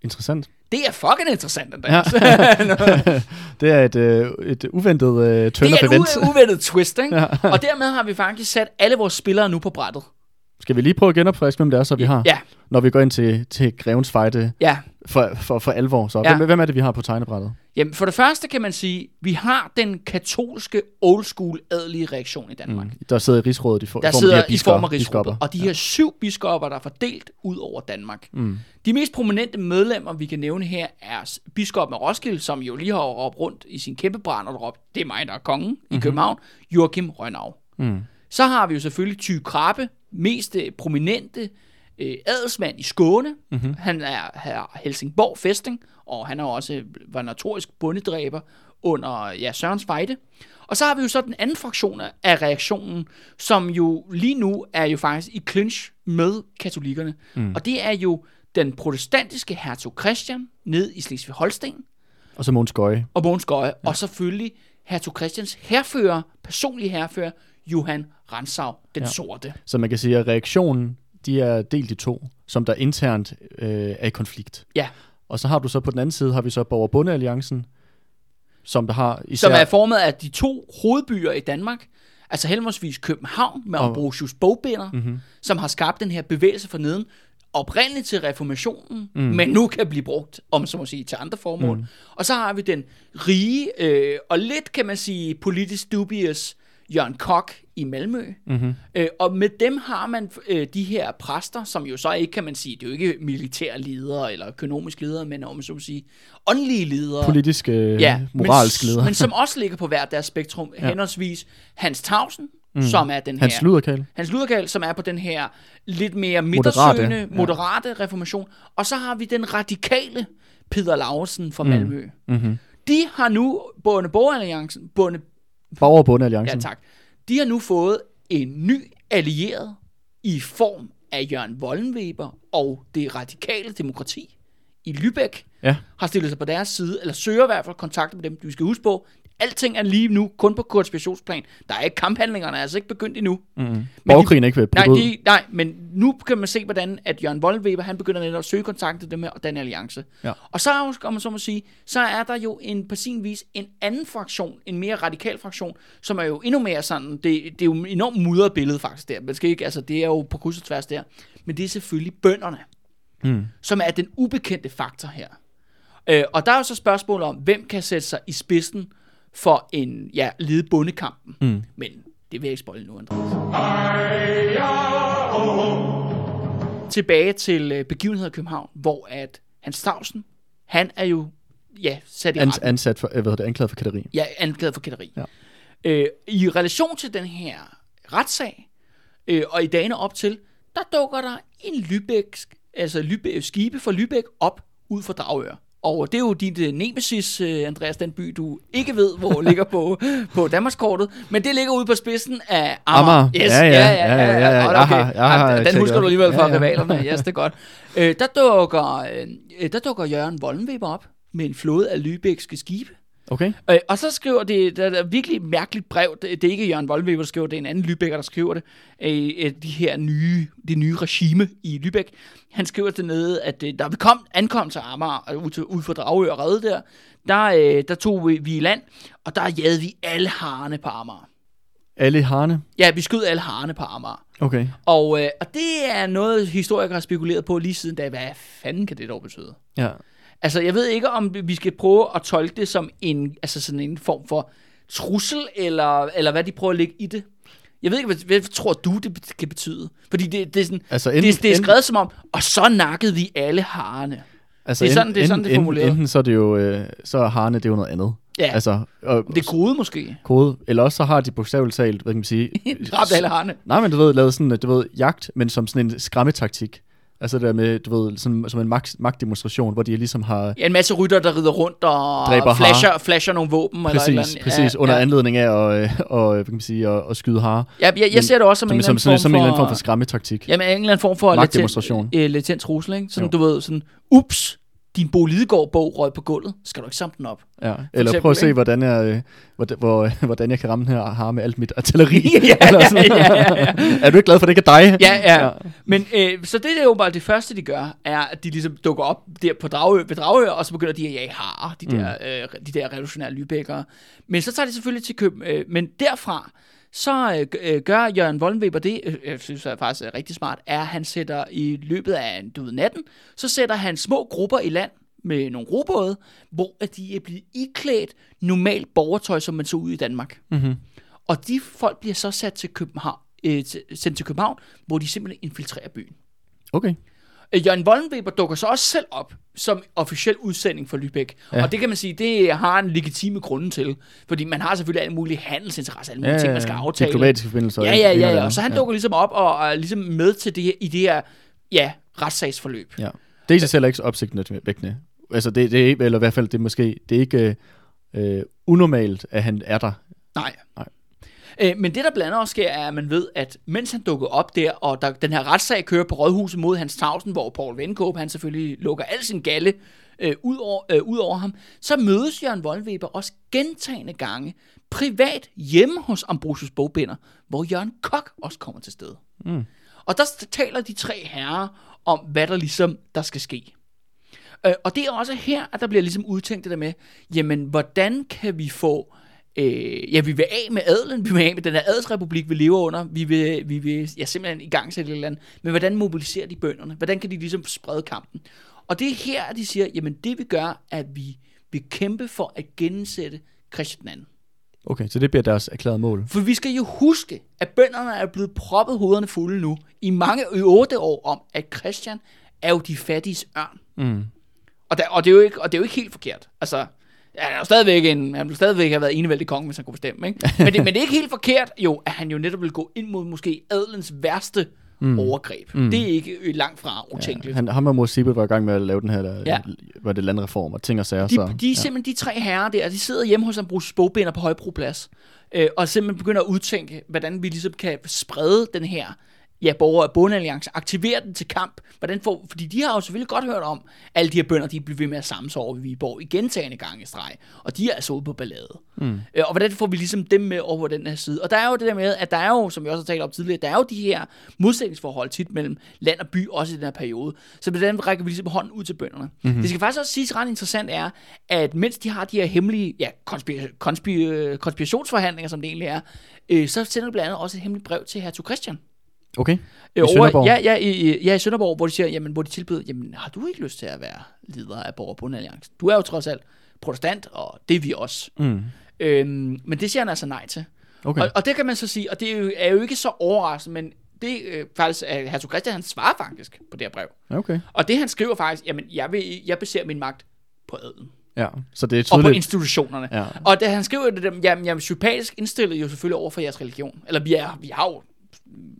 Interessant. Det er fucking interessant, Andreas. Ja. <laughs> <laughs> det er et, øh, et uventet øh, turn det er et events. u- uventet twist, ikke? og dermed har vi faktisk sat alle vores spillere nu på brættet. Skal vi lige prøve at genopfriske, hvem det er, så vi har? Ja, Når vi går ind til, til Grevens Fejde ja. for, for, for alvor. Så Ja. hvem, hvem er det, vi har på tegnebrættet? Jamen, for det første kan man sige, vi har den katolske old school adelige reaktion i Danmark. Mm. Der sidder i rigsrådet i, for, Der form sidder af de her i form af biskopper. rigsrådet, og de her syv biskopper, der er fordelt ud over Danmark. Mm. De mest prominente medlemmer, vi kan nævne her, er biskoppen af Roskilde, som jo lige har råbt rundt i sin kæmpe brand og råbt, det er mig, der er kongen mm-hmm. i København, Joachim Rønnav. Mm. Så har vi jo selvfølgelig Ty Krabbe, mest øh, prominente øh, adelsmand i Skåne. Mm-hmm. Han er her Helsingborg Festing, og han er også var notorisk bondedræber under ja, Sørens Fejde. Og så har vi jo så den anden fraktion af- reaktionen, som jo lige nu er jo faktisk i clinch med katolikkerne. Mm. Og det er jo den protestantiske hertug Christian ned i Slesvig-Holsten, Og så Måns Gøje. og Mogens Gøje, ja. og selvfølgelig hertug Christians herfører, personlige herfører, Johan Ransau, den ja. sorte. Så man kan sige, at reaktionen, de er delt i to, som der internt øh, er i konflikt. Ja, Og så har du så på den anden side, har vi så Borger Bunde Alliancen, som der har især... som er formet af de to hovedbyer i Danmark, altså henholdsvis København med Ambrosius Bogbinder, mm-hmm. som har skabt den her bevægelse for neden, oprindeligt til reformationen, mm. men nu kan blive brugt, om så må sige, til andre formål. Mm. Og så har vi den rige, øh, og lidt kan man sige, politisk dubious Jørgen Kok i Malmø. Mm-hmm. Øh, og med dem har man øh, de her præster, som jo så ikke, kan man sige, det er jo ikke militære ledere eller økonomiske ledere, men om så sige, åndelige ledere. Politisk, øh, ja, moralsk men, leder. Men som <laughs> også ligger på hver deres spektrum, ja. henholdsvis Hans Tausen, mm. som er den her... Hans Luderkal. Hans Luderkal, som er på den her lidt mere midtersøgende, ja. moderate, moderate reformation. Og så har vi den radikale Peter Lausen fra Malmø. Mm. Mm-hmm. De har nu, Bonde Borgeralliancen, Bonde, Borger Bunde ja tak, de har nu fået en ny allieret i form af Jørgen Wollenweber og det radikale demokrati i Lübeck Ja. har stillet sig på deres side, eller søger i hvert fald kontakt med dem. Vi skal huske på, alting er lige nu kun på konspirationsplan. Der er ikke kamphandlingerne, er altså ikke begyndt endnu. Mm. Borgerkrigen er ikke ved Nej, de, nej, men nu kan man se, hvordan at Jørgen Wollenweber, han begynder netop at søge kontakt med dem og den alliance. Ja. Og så, er jo, man så må sige, så er der jo en, på sin vis en anden fraktion, en mere radikal fraktion, som er jo endnu mere sådan, det, det er jo et enormt mudret billede faktisk der. Man skal ikke, altså det er jo på kryds og tværs der. Men det er selvfølgelig bønderne, Mm. som er den ubekendte faktor her. Øh, og der er jo så spørgsmål om, hvem kan sætte sig i spidsen for en, ja, lede bundekampen. Mm. Men det vil jeg ikke spoil nu, Andreas. Tilbage til øh, begivenheder i København, hvor at Hans Stavsen, han er jo ja, sat i Ans, ansat for, øh, hvad det, anklaget for kætteri. Ja, anklaget for kætteri. Ja. Øh, I relation til den her retssag, øh, og i dagene op til, der dukker der en Lübeck, altså Lübeck, skibe fra Lübeck op ud fra Dragør. Og det er jo dit uh, nemesis, uh, Andreas, den by, du ikke ved, hvor <laughs> ligger på, på Danmarkskortet. Men det ligger ude på spidsen af Amager. Amager. Ja, ja, ja, ja, ja, ja. Jeg har- jeg har den tjekket husker du alligevel fra Ja, ja. rivalerne. Yes, det er godt. Øh, der, dukker, øh, der dukker Jørgen Wollenweber op med en flåde af Lübeckske skibe. Okay? Øh, og så skriver det, der er et virkelig mærkeligt brev, det, det er ikke Jørgen Voldweber, der skriver det, er en anden Lübecker, der skriver det, øh, øh, de her nye, det nye regime i Lübeck. Han skriver dernede, at øh, da vi kom, ankom til Amager, øh, ud, til, ud for Dragør og Rede der, der, øh, der tog vi, vi i land, og der jagede vi alle harne på Amager. Ali Harne. Ja, vi skød alle harne på Amager. Okay. Og, øh, og det er noget, historikere har spekuleret på lige siden da. Hvad fanden kan det dog betyde? Ja. Altså, jeg ved ikke, om vi skal prøve at tolke det som en, altså sådan en form for trussel, eller, eller hvad de prøver at lægge i det. Jeg ved ikke, hvad, hvad tror du, det kan betyde? Fordi det, det, er, sådan, Altså, det, enten- det er enten- skrevet som om, og så nakkede vi alle harne. Altså, Det er sådan- det er sådan, det er enten, formuleret. Enten så er det jo, øh, så er Harne, det er jo noget andet. Ja. Altså, og, Det er kode måske. kode. Eller også så har de bogstaveligt talt, hvad kan man sige... <laughs> Dræbt alle harne. Nej, men du ved, lavet sådan, du ved, jagt, men som sådan en skræmmetaktik. Altså det der med, du ved, sådan, som en magt, magtdemonstration, hvor de ligesom har... Ja, en masse rytter, der rider rundt og Dræber flasher, flasher nogle våben. eller Præcis, eller andet. præcis, ja, under ja. anledning af at, øh, og, hvad kan man sige, at, at skyde hare. Ja, jeg, jeg Men ser det også som, Som, en, som, eller som, anden som form en eller anden for, form for skræmmetaktik. Jamen, en eller anden form for Magtdemonstration. latent, øh, latent trussel, ikke? Sådan, Jo. du ved, sådan, ups, din Bo Lidegaard-bog røg på gulvet, skal du ikke samle den op. Ja. Eller eksempel, prøv at se, hvordan jeg, øh, hvordan, hvor, <laughs> hvordan jeg kan ramme den her har med alt mit artilleri. <laughs> <laughs> Ja, ja, ja, ja, ja. er du ikke glad for, at det ikke er dig? Ja, ja. ja. Men øh, så det er jo bare det første, de gør, er, at de ligesom dukker op der på Dragø, ved Dragø, og så begynder de at jage harer, de der, øh, de der revolutionære lybækkere. Men så tager de selvfølgelig til Køben, øh, men derfra, så øh, øh, gør Jørgen Vollenweber det, øh, jeg synes er faktisk er rigtig smart, er, at han sætter i løbet af du ved, natten, så sætter han små grupper i land med nogle robåde, hvor at de er blevet iklædt normalt borgertøj, som man så ud i Danmark. Mm-hmm. Og de folk bliver så sat til København, øh, sendt til København, hvor de simpelthen infiltrerer byen. Okay. Øh, Jørgen Wollenweber dukker så også selv op som officiel udsending for Lübeck. Ja. Og det kan man sige, det har en legitime grunde til. Fordi man har selvfølgelig alle mulige handelsinteresser, alle mulige ja, ting, man skal aftale. Diplomatiske forbindelser. Ja, ja, ja, og ja. Og så han ja. dukker ligesom op og er ligesom med til det her, i det her, ja, retssagsforløb. Ja. Det er i sig selv ikke så opsigtende. Altså, det, det er eller i hvert fald, det er måske, det er ikke øh, unormalt, at han er der. Nej. Nej. Øh, men det, der blandt andet også sker, er, at man ved, at mens han dukker op der, og der, den her retssag kører på Rådhuset mod Hans Tausen, hvor Paul Vendkåb, han selvfølgelig lukker al sin galle øh, ud, over, øh, ud over ham, så mødes Jørgen Voldweber også gentagende gange privat hjemme hos Ambrosius Bogbinder, hvor Jørgen Kok også kommer til stede. Mm. Og der taler de tre herrer om, hvad der ligesom der skal ske. Øh, og det er også her, at der bliver ligesom udtænkt det der med, jamen, hvordan kan vi få, øh, ja, vi vil af med adelen, vi vil af med den her adelsrepublik, vi lever under, vi vil, vi vil ja, simpelthen i gang sætte et eller andet, men hvordan mobiliserer de bønderne? Hvordan kan de ligesom sprede kampen? Og det er her, de siger, jamen, det vi gør, at vi vil kæmpe for at gensætte Christian II. Okay, så det bliver deres erklærede mål. For vi skal jo huske, at bønderne er blevet proppet hovederne fulde nu i mange i otte år om, at Christian er jo de fattiges ørn. Mm. Og, der, og, det er jo ikke, og det er jo ikke helt forkert. Altså, ja, han er jo stadigvæk en, han vil stadigvæk have været enevældig konge, hvis han kunne bestemme. Ikke? <laughs> Men, det, men det er ikke helt forkert jo, at han jo netop vil gå ind mod måske adelens værste mm. overgreb. Mm. Det er ikke øh, langt fra utænkeligt. Han, ham og Mor Sibel var i gang med at lave den her, der, Ja. var det landreform og ting og sager. De, så, de er simpelthen de tre herrer der, de sidder hjemme hos Ambrosius Bogbinder på Højbroplads, øh, og simpelthen begynder at udtænke, hvordan vi ligesom kan sprede den her ja, borger- og bondealliance, aktivere den til kamp. Hvordan får, fordi de har jo selvfølgelig godt hørt om, alle de her bønder, de bliver ved med at samle sig over ved Viborg i gentagende gange i streg, og de er altså ude på ballade. Mm. Øh, og hvordan får vi ligesom dem med over på den her side? Og der er jo det der med, at der er jo, som vi også har talt om tidligere, der er jo de her modsætningsforhold tit mellem land og by, også i den her periode. Så hvordan rækker vi ligesom hånden ud til bønderne? Mm-hmm. Det skal faktisk også siges ret interessant er, at mens de har de her hemmelige ja, konspir- konspir- konspirationsforhandlinger, som det egentlig er, øh, så sender de blandt andet også et hemmeligt brev til hertug Christian. Okay, Øh, I Sønderborg? Ja, ja, i, ja, i Sønderborg, hvor de siger, jamen, hvor de tilbyder, jamen, har du ikke lyst til at være leder af Borger- og Bondealliancen? Du er jo trods alt protestant, og det er vi også. Mm. Øhm, men det siger han altså nej til. okay. Og, og det kan man så sige, og det er jo, er jo ikke så overraskende, men det øh, faktisk, at hertug Christian, han svarer faktisk på det her brev. okay. Og det han skriver faktisk, jamen, jeg, vil, jeg baserer min magt på adelen. Ja, så det er Og på tydeligt. institutionerne. Ja. Og da han skriver det, jamen, jamen, sympatisk indstillet jo selvfølgelig over for jeres religion. Eller vi, er, vi har jo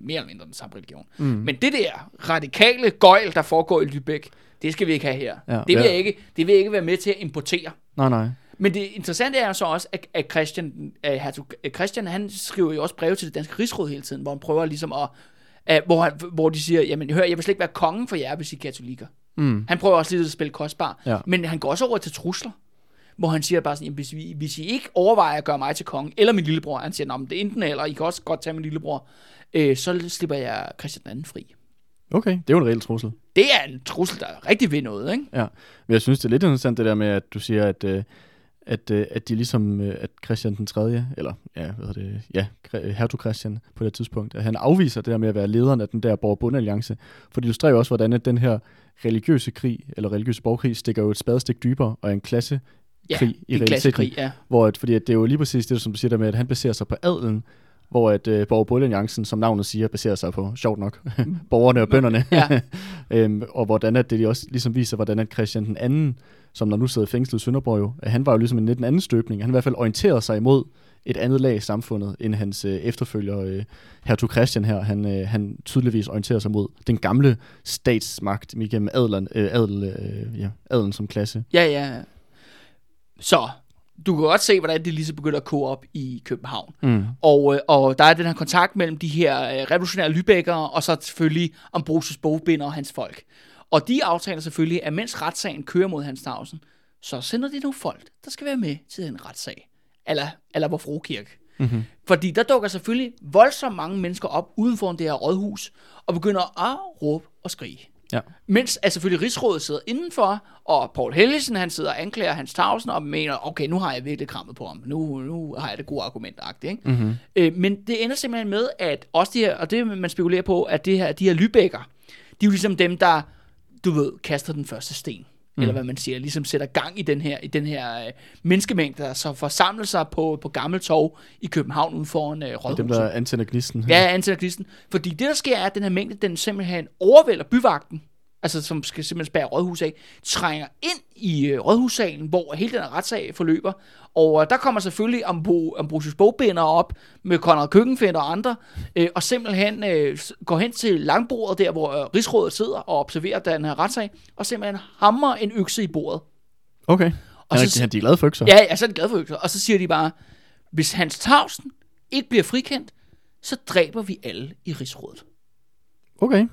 mere eller mindre den samme religion. Mm. Men det der radikale gøjl, der foregår i Lübeck, det skal vi ikke have her. Ja. det, vil Ja. jeg ikke, det vil jeg ikke være med til at importere. Nej, nej. Men det interessante er så også, at, at Christian, at hertug, Christian, han skriver jo også breve til det danske rigsråd hele tiden, hvor han prøver ligesom at, at hvor, han, hvor de siger, jamen hør, jeg vil slet ikke være kongen for jer, hvis I er katolikker. Mm. Han prøver også lidt at spille kostbar. Ja. Men han går også over til trusler. Hvor han siger bare sådan, jamen, hvis, vi, hvis I ikke overvejer at gøre mig til konge, eller min lillebror, han siger, men det er enten eller, I kan også godt tage min lillebror, øh, så slipper jeg Christian II fri. Okay, det er jo en reel trussel. Det er en trussel, der rigtig ved noget, ikke? Ja, men jeg synes, det er lidt interessant det der med, at du siger, at, øh, at, øh, at de ligesom, øh, at Christian den 3., eller ja, hvad hedder det, ja, hertug Christian på det tidspunkt, at han afviser det der med at være lederen af den der borg bundealliance for det illustrerer jo også, hvordan at den her religiøse krig, eller religiøse borgerkrig, stikker jo et spadestik dybere, og er en klasse Ja, krig i en realiteten. klassekrig, ja. Hvor at, fordi at det er jo lige præcis det, som du siger der med, at han baserer sig på adelen, hvor at øh, Borg Alliancen, som navnet siger, baserer sig på, sjovt nok, <laughs> borgerne og bønderne. Ja. <laughs> øhm, og hvordan at det de også ligesom viser, hvordan at Christian den anden, som der nu sidder fængslet i Sønderborg jo, at han var jo ligesom en lidt en anden støbning. Han i hvert fald orienteret sig imod et andet lag i samfundet, end hans øh, efterfølger, øh, hertug Christian her. Han, øh, han tydeligvis orienterer sig mod den gamle statsmagt igennem adelen, øh, adel, øh, ja, adelen som klasse. Ja, ja. Så, du kan godt se, hvordan det lige så begynder at koge op i København. Mm. Og, øh, og der er den her kontakt mellem de her øh, revolutionære lybækkere, og så selvfølgelig Ambrosius Bogbinder og hans folk. Og de aftaler selvfølgelig, at mens retssagen kører mod Hans Tausen, så sender de nogle folk, der skal være med til den retssag. Eller, eller hvor Frokirke. Mm-hmm. Fordi der dukker selvfølgelig voldsomt mange mennesker op uden for det her rådhus, og begynder at råbe og skrige. Ja. Mens altså selvfølgelig rigsrådet sidder indenfor, og Paul Helgesen, han sidder og anklager Hans Tausen, og mener, okay, nu har jeg virkelig krammet på ham. Nu, nu har jeg det gode argument, ikke? Mm-hmm. Øh, men det ender simpelthen med, at også de her, og det man spekulerer på, at det her, de her lybækker, de er jo ligesom dem, der, du ved, kaster den første sten. Mm. Eller hvad man siger, ligesom sætter gang i den her, i den her øh, menneskemængde, der så forsamler sig på, på Gammeltorv i København uden foran øh, rådhuset. Dem, der antænder gnisten. Ja, antænder gnisten. Fordi det, der sker, er, at den her mængde, den simpelthen overvælder byvagten, altså som skal simpelthen spære rådhus af, trænger ind i øh, rådhussalen, hvor hele den her retssag forløber. Og øh, der kommer selvfølgelig Ambro, Ambrosius Bogbinder op med Konrad Køkkenfind og andre, øh, og simpelthen øh, går hen til langbordet der, hvor øh, rigsrådet sidder og observerer den her retssag, og simpelthen hammer en økse i bordet. Okay. Og Han så- er, han, de er glade for økser. Ja, ja, så er de glade for økser. Og så siger de bare, hvis Hans Tausen ikke bliver frikendt, så dræber vi alle i rigsrådet. Okay.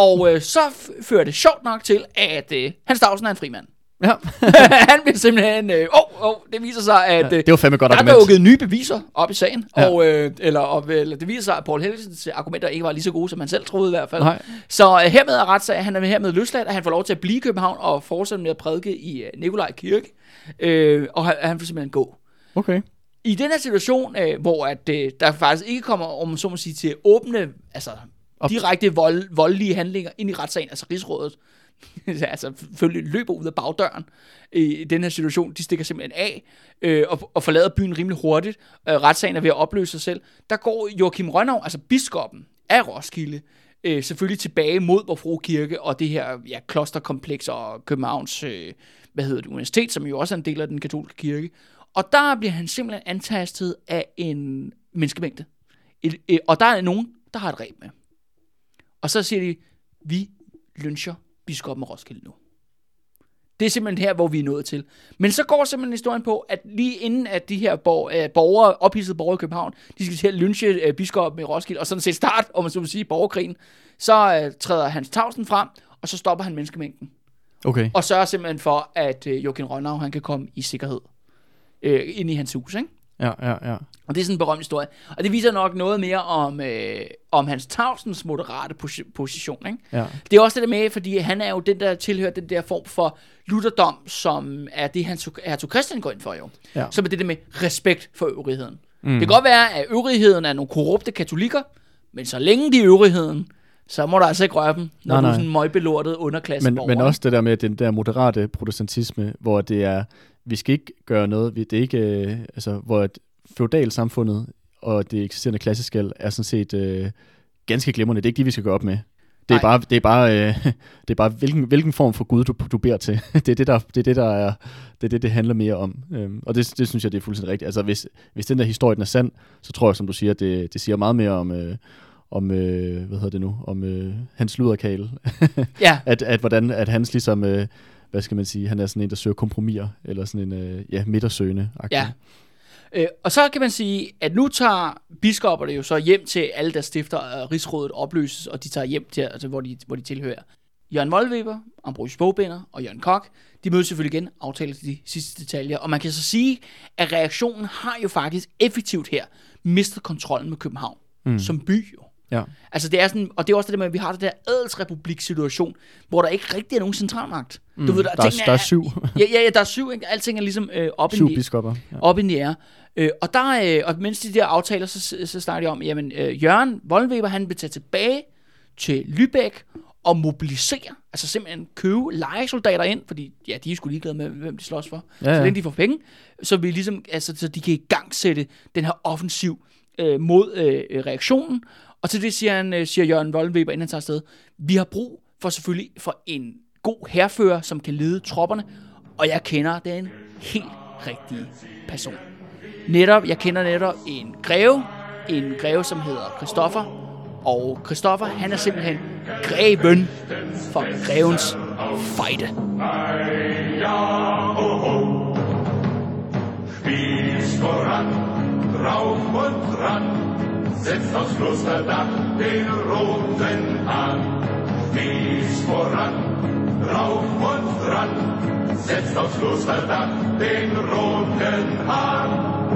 Og øh, så fører det sjovt nok til, at øh, Hans Tausen er en frimand. Ja. <laughs> han bliver simpelthen... Øh, oh, oh, det viser sig, at... Øh, det var fandme godt der er argument. dukket nye beviser op i sagen, Ja. ja. og, øh, eller, og, eller det viser sig, at Paul Helgesens argumenter ikke var lige så gode, som han selv troede i hvert fald. Nej. Så øh, hermed er retssag, han er hermed løsladt, at han får lov til at blive i København og fortsætte med at prædike i øh, Nikolaj Kirke, øh, og han, han får simpelthen gå. Okay. I den her situation, øh, hvor at, øh, der faktisk ikke kommer, om så må sige, til åbne, altså Direkte vold, voldelige handlinger ind i retssagen, altså rigsrådet, <laughs> altså selvfølgelig løber ud af bagdøren i den her situation, de stikker simpelthen af øh, og, og forlader byen rimelig hurtigt. Øh, retssagen er ved at opløse sig selv. Der går Joachim Rønnav, altså biskoppen af Roskilde, øh, selvfølgelig tilbage mod Vor Kirke og det her ja, klosterkompleks og Københavns øh, hvad hedder det, universitet, som jo også er en del af den katolske kirke. Og der bliver han simpelthen antastet af en menneskemængde. Et, et, og der er nogen, der har et reb med. Og så siger de, vi lyncher biskoppen af Roskilde nu. Det er simpelthen her, hvor vi er nået til. Men så går simpelthen historien på, at lige inden at de her øh, borgere, ophidsede borgere i København, de skal til at lynche øh, biskoppen i Roskilde, og sådan set start, om man så vil sige, borgerkrigen, så øh, træder Hans Tausen frem, og så stopper han menneskemængden. Okay. Og sørger simpelthen for, at øh, Joachim Rønnav, han kan komme i sikkerhed øh, ind i hans hus, ikke? Ja, ja, ja. Og det er sådan en berømt historie. Og det viser nok noget mere om, øh, om Hans Tausens moderate posi- position. Ikke? Ja. Det er også det der med, fordi han er jo den, der tilhører den der form for lutherdom, som er det, han hertug Christian går ind for jo. Ja. Som er det der med respekt for øvrigheden. Mm. Det kan godt være, at øvrigheden er nogle korrupte katolikker, men så længe de er øvrigheden, så må du altså ikke røre dem, når Nej, du er sådan en møgbelortet underklasse Men, men også det der med den der moderate protestantisme, hvor det er, vi skal ikke gøre noget, det er ikke, øh, altså, hvor et feudalsamfundet og det eksisterende klasseskæld er sådan set øh, ganske glimrende. Det er ikke det, vi skal gøre op med. Det er bare, det er bare, øh, <laughs> det er bare hvilken, hvilken form for Gud, du, du beder til. <laughs> det er det, der, det er det, der er, det er det, det handler mere om. Øhm, og det, det synes jeg, det er fuldstændig rigtigt. Altså, hvis, hvis den der historie den er sand, så tror jeg, som du siger, det, det siger meget mere om, øh, om øh, hvad hedder det nu, om øh, hans luderkale. <laughs> Ja, at, at hvordan at hans ligesom, øh, hvad skal man sige, han er sådan en, der søger kompromiser, eller sådan en, øh, ja, midtersøgende. Ja. Øh, og så kan man sige, at nu tager biskopperne jo så hjem til alle der stifter, og rigsrådet opløses, og de tager hjem til, altså, hvor, de, hvor de tilhører. Jørgen Voldweber, Ambrosius Bogbinder og Jørgen Kok, de mødes selvfølgelig igen, aftaler de sidste detaljer. Og man kan så sige, at reaktionen har jo faktisk effektivt her mistet kontrollen med København mm. som by jo. Ja. Altså det er sådan, og det er også det der med, at vi har det der adelsrepublik-situation, hvor der ikke rigtig er nogen centralmagt. Mm. Du ved, Der er, tingene der er syv, Ja, ja, ja, der er syv, ikke? Alting er ligesom øh, op syv i biskopper. Ja. op i nære. Øh, og, der, øh, og mens de der aftaler, så, så snakker de om, jamen øh, Jørgen Vollenweber, han vil tage tilbage til Lübeck og mobilisere, altså simpelthen købe legesoldater ind, fordi ja, de er sgu ligeglade med, hvem de slås for, Ja, ja, så længe de får penge, så, vi ligesom, altså, så de kan i gang sætte den her offensiv øh, mod øh, reaktionen. Og til det siger, han, øh, siger Jørgen Vollenweber, inden han tager afsted, vi har brug for selvfølgelig for en god herfører, som kan lede tropperne, og jeg kender den helt rigtige person. Netop, jeg kender netop en greve, en greve, som hedder Christoffer, og Christoffer, han er simpelthen greven for grevens fejde. Ja, oh, oh. Voran, und ran, setzt aus Lusterdach den Roten an. Mies voran, rauf und ran, setzt aus Lusterdach den Roten an.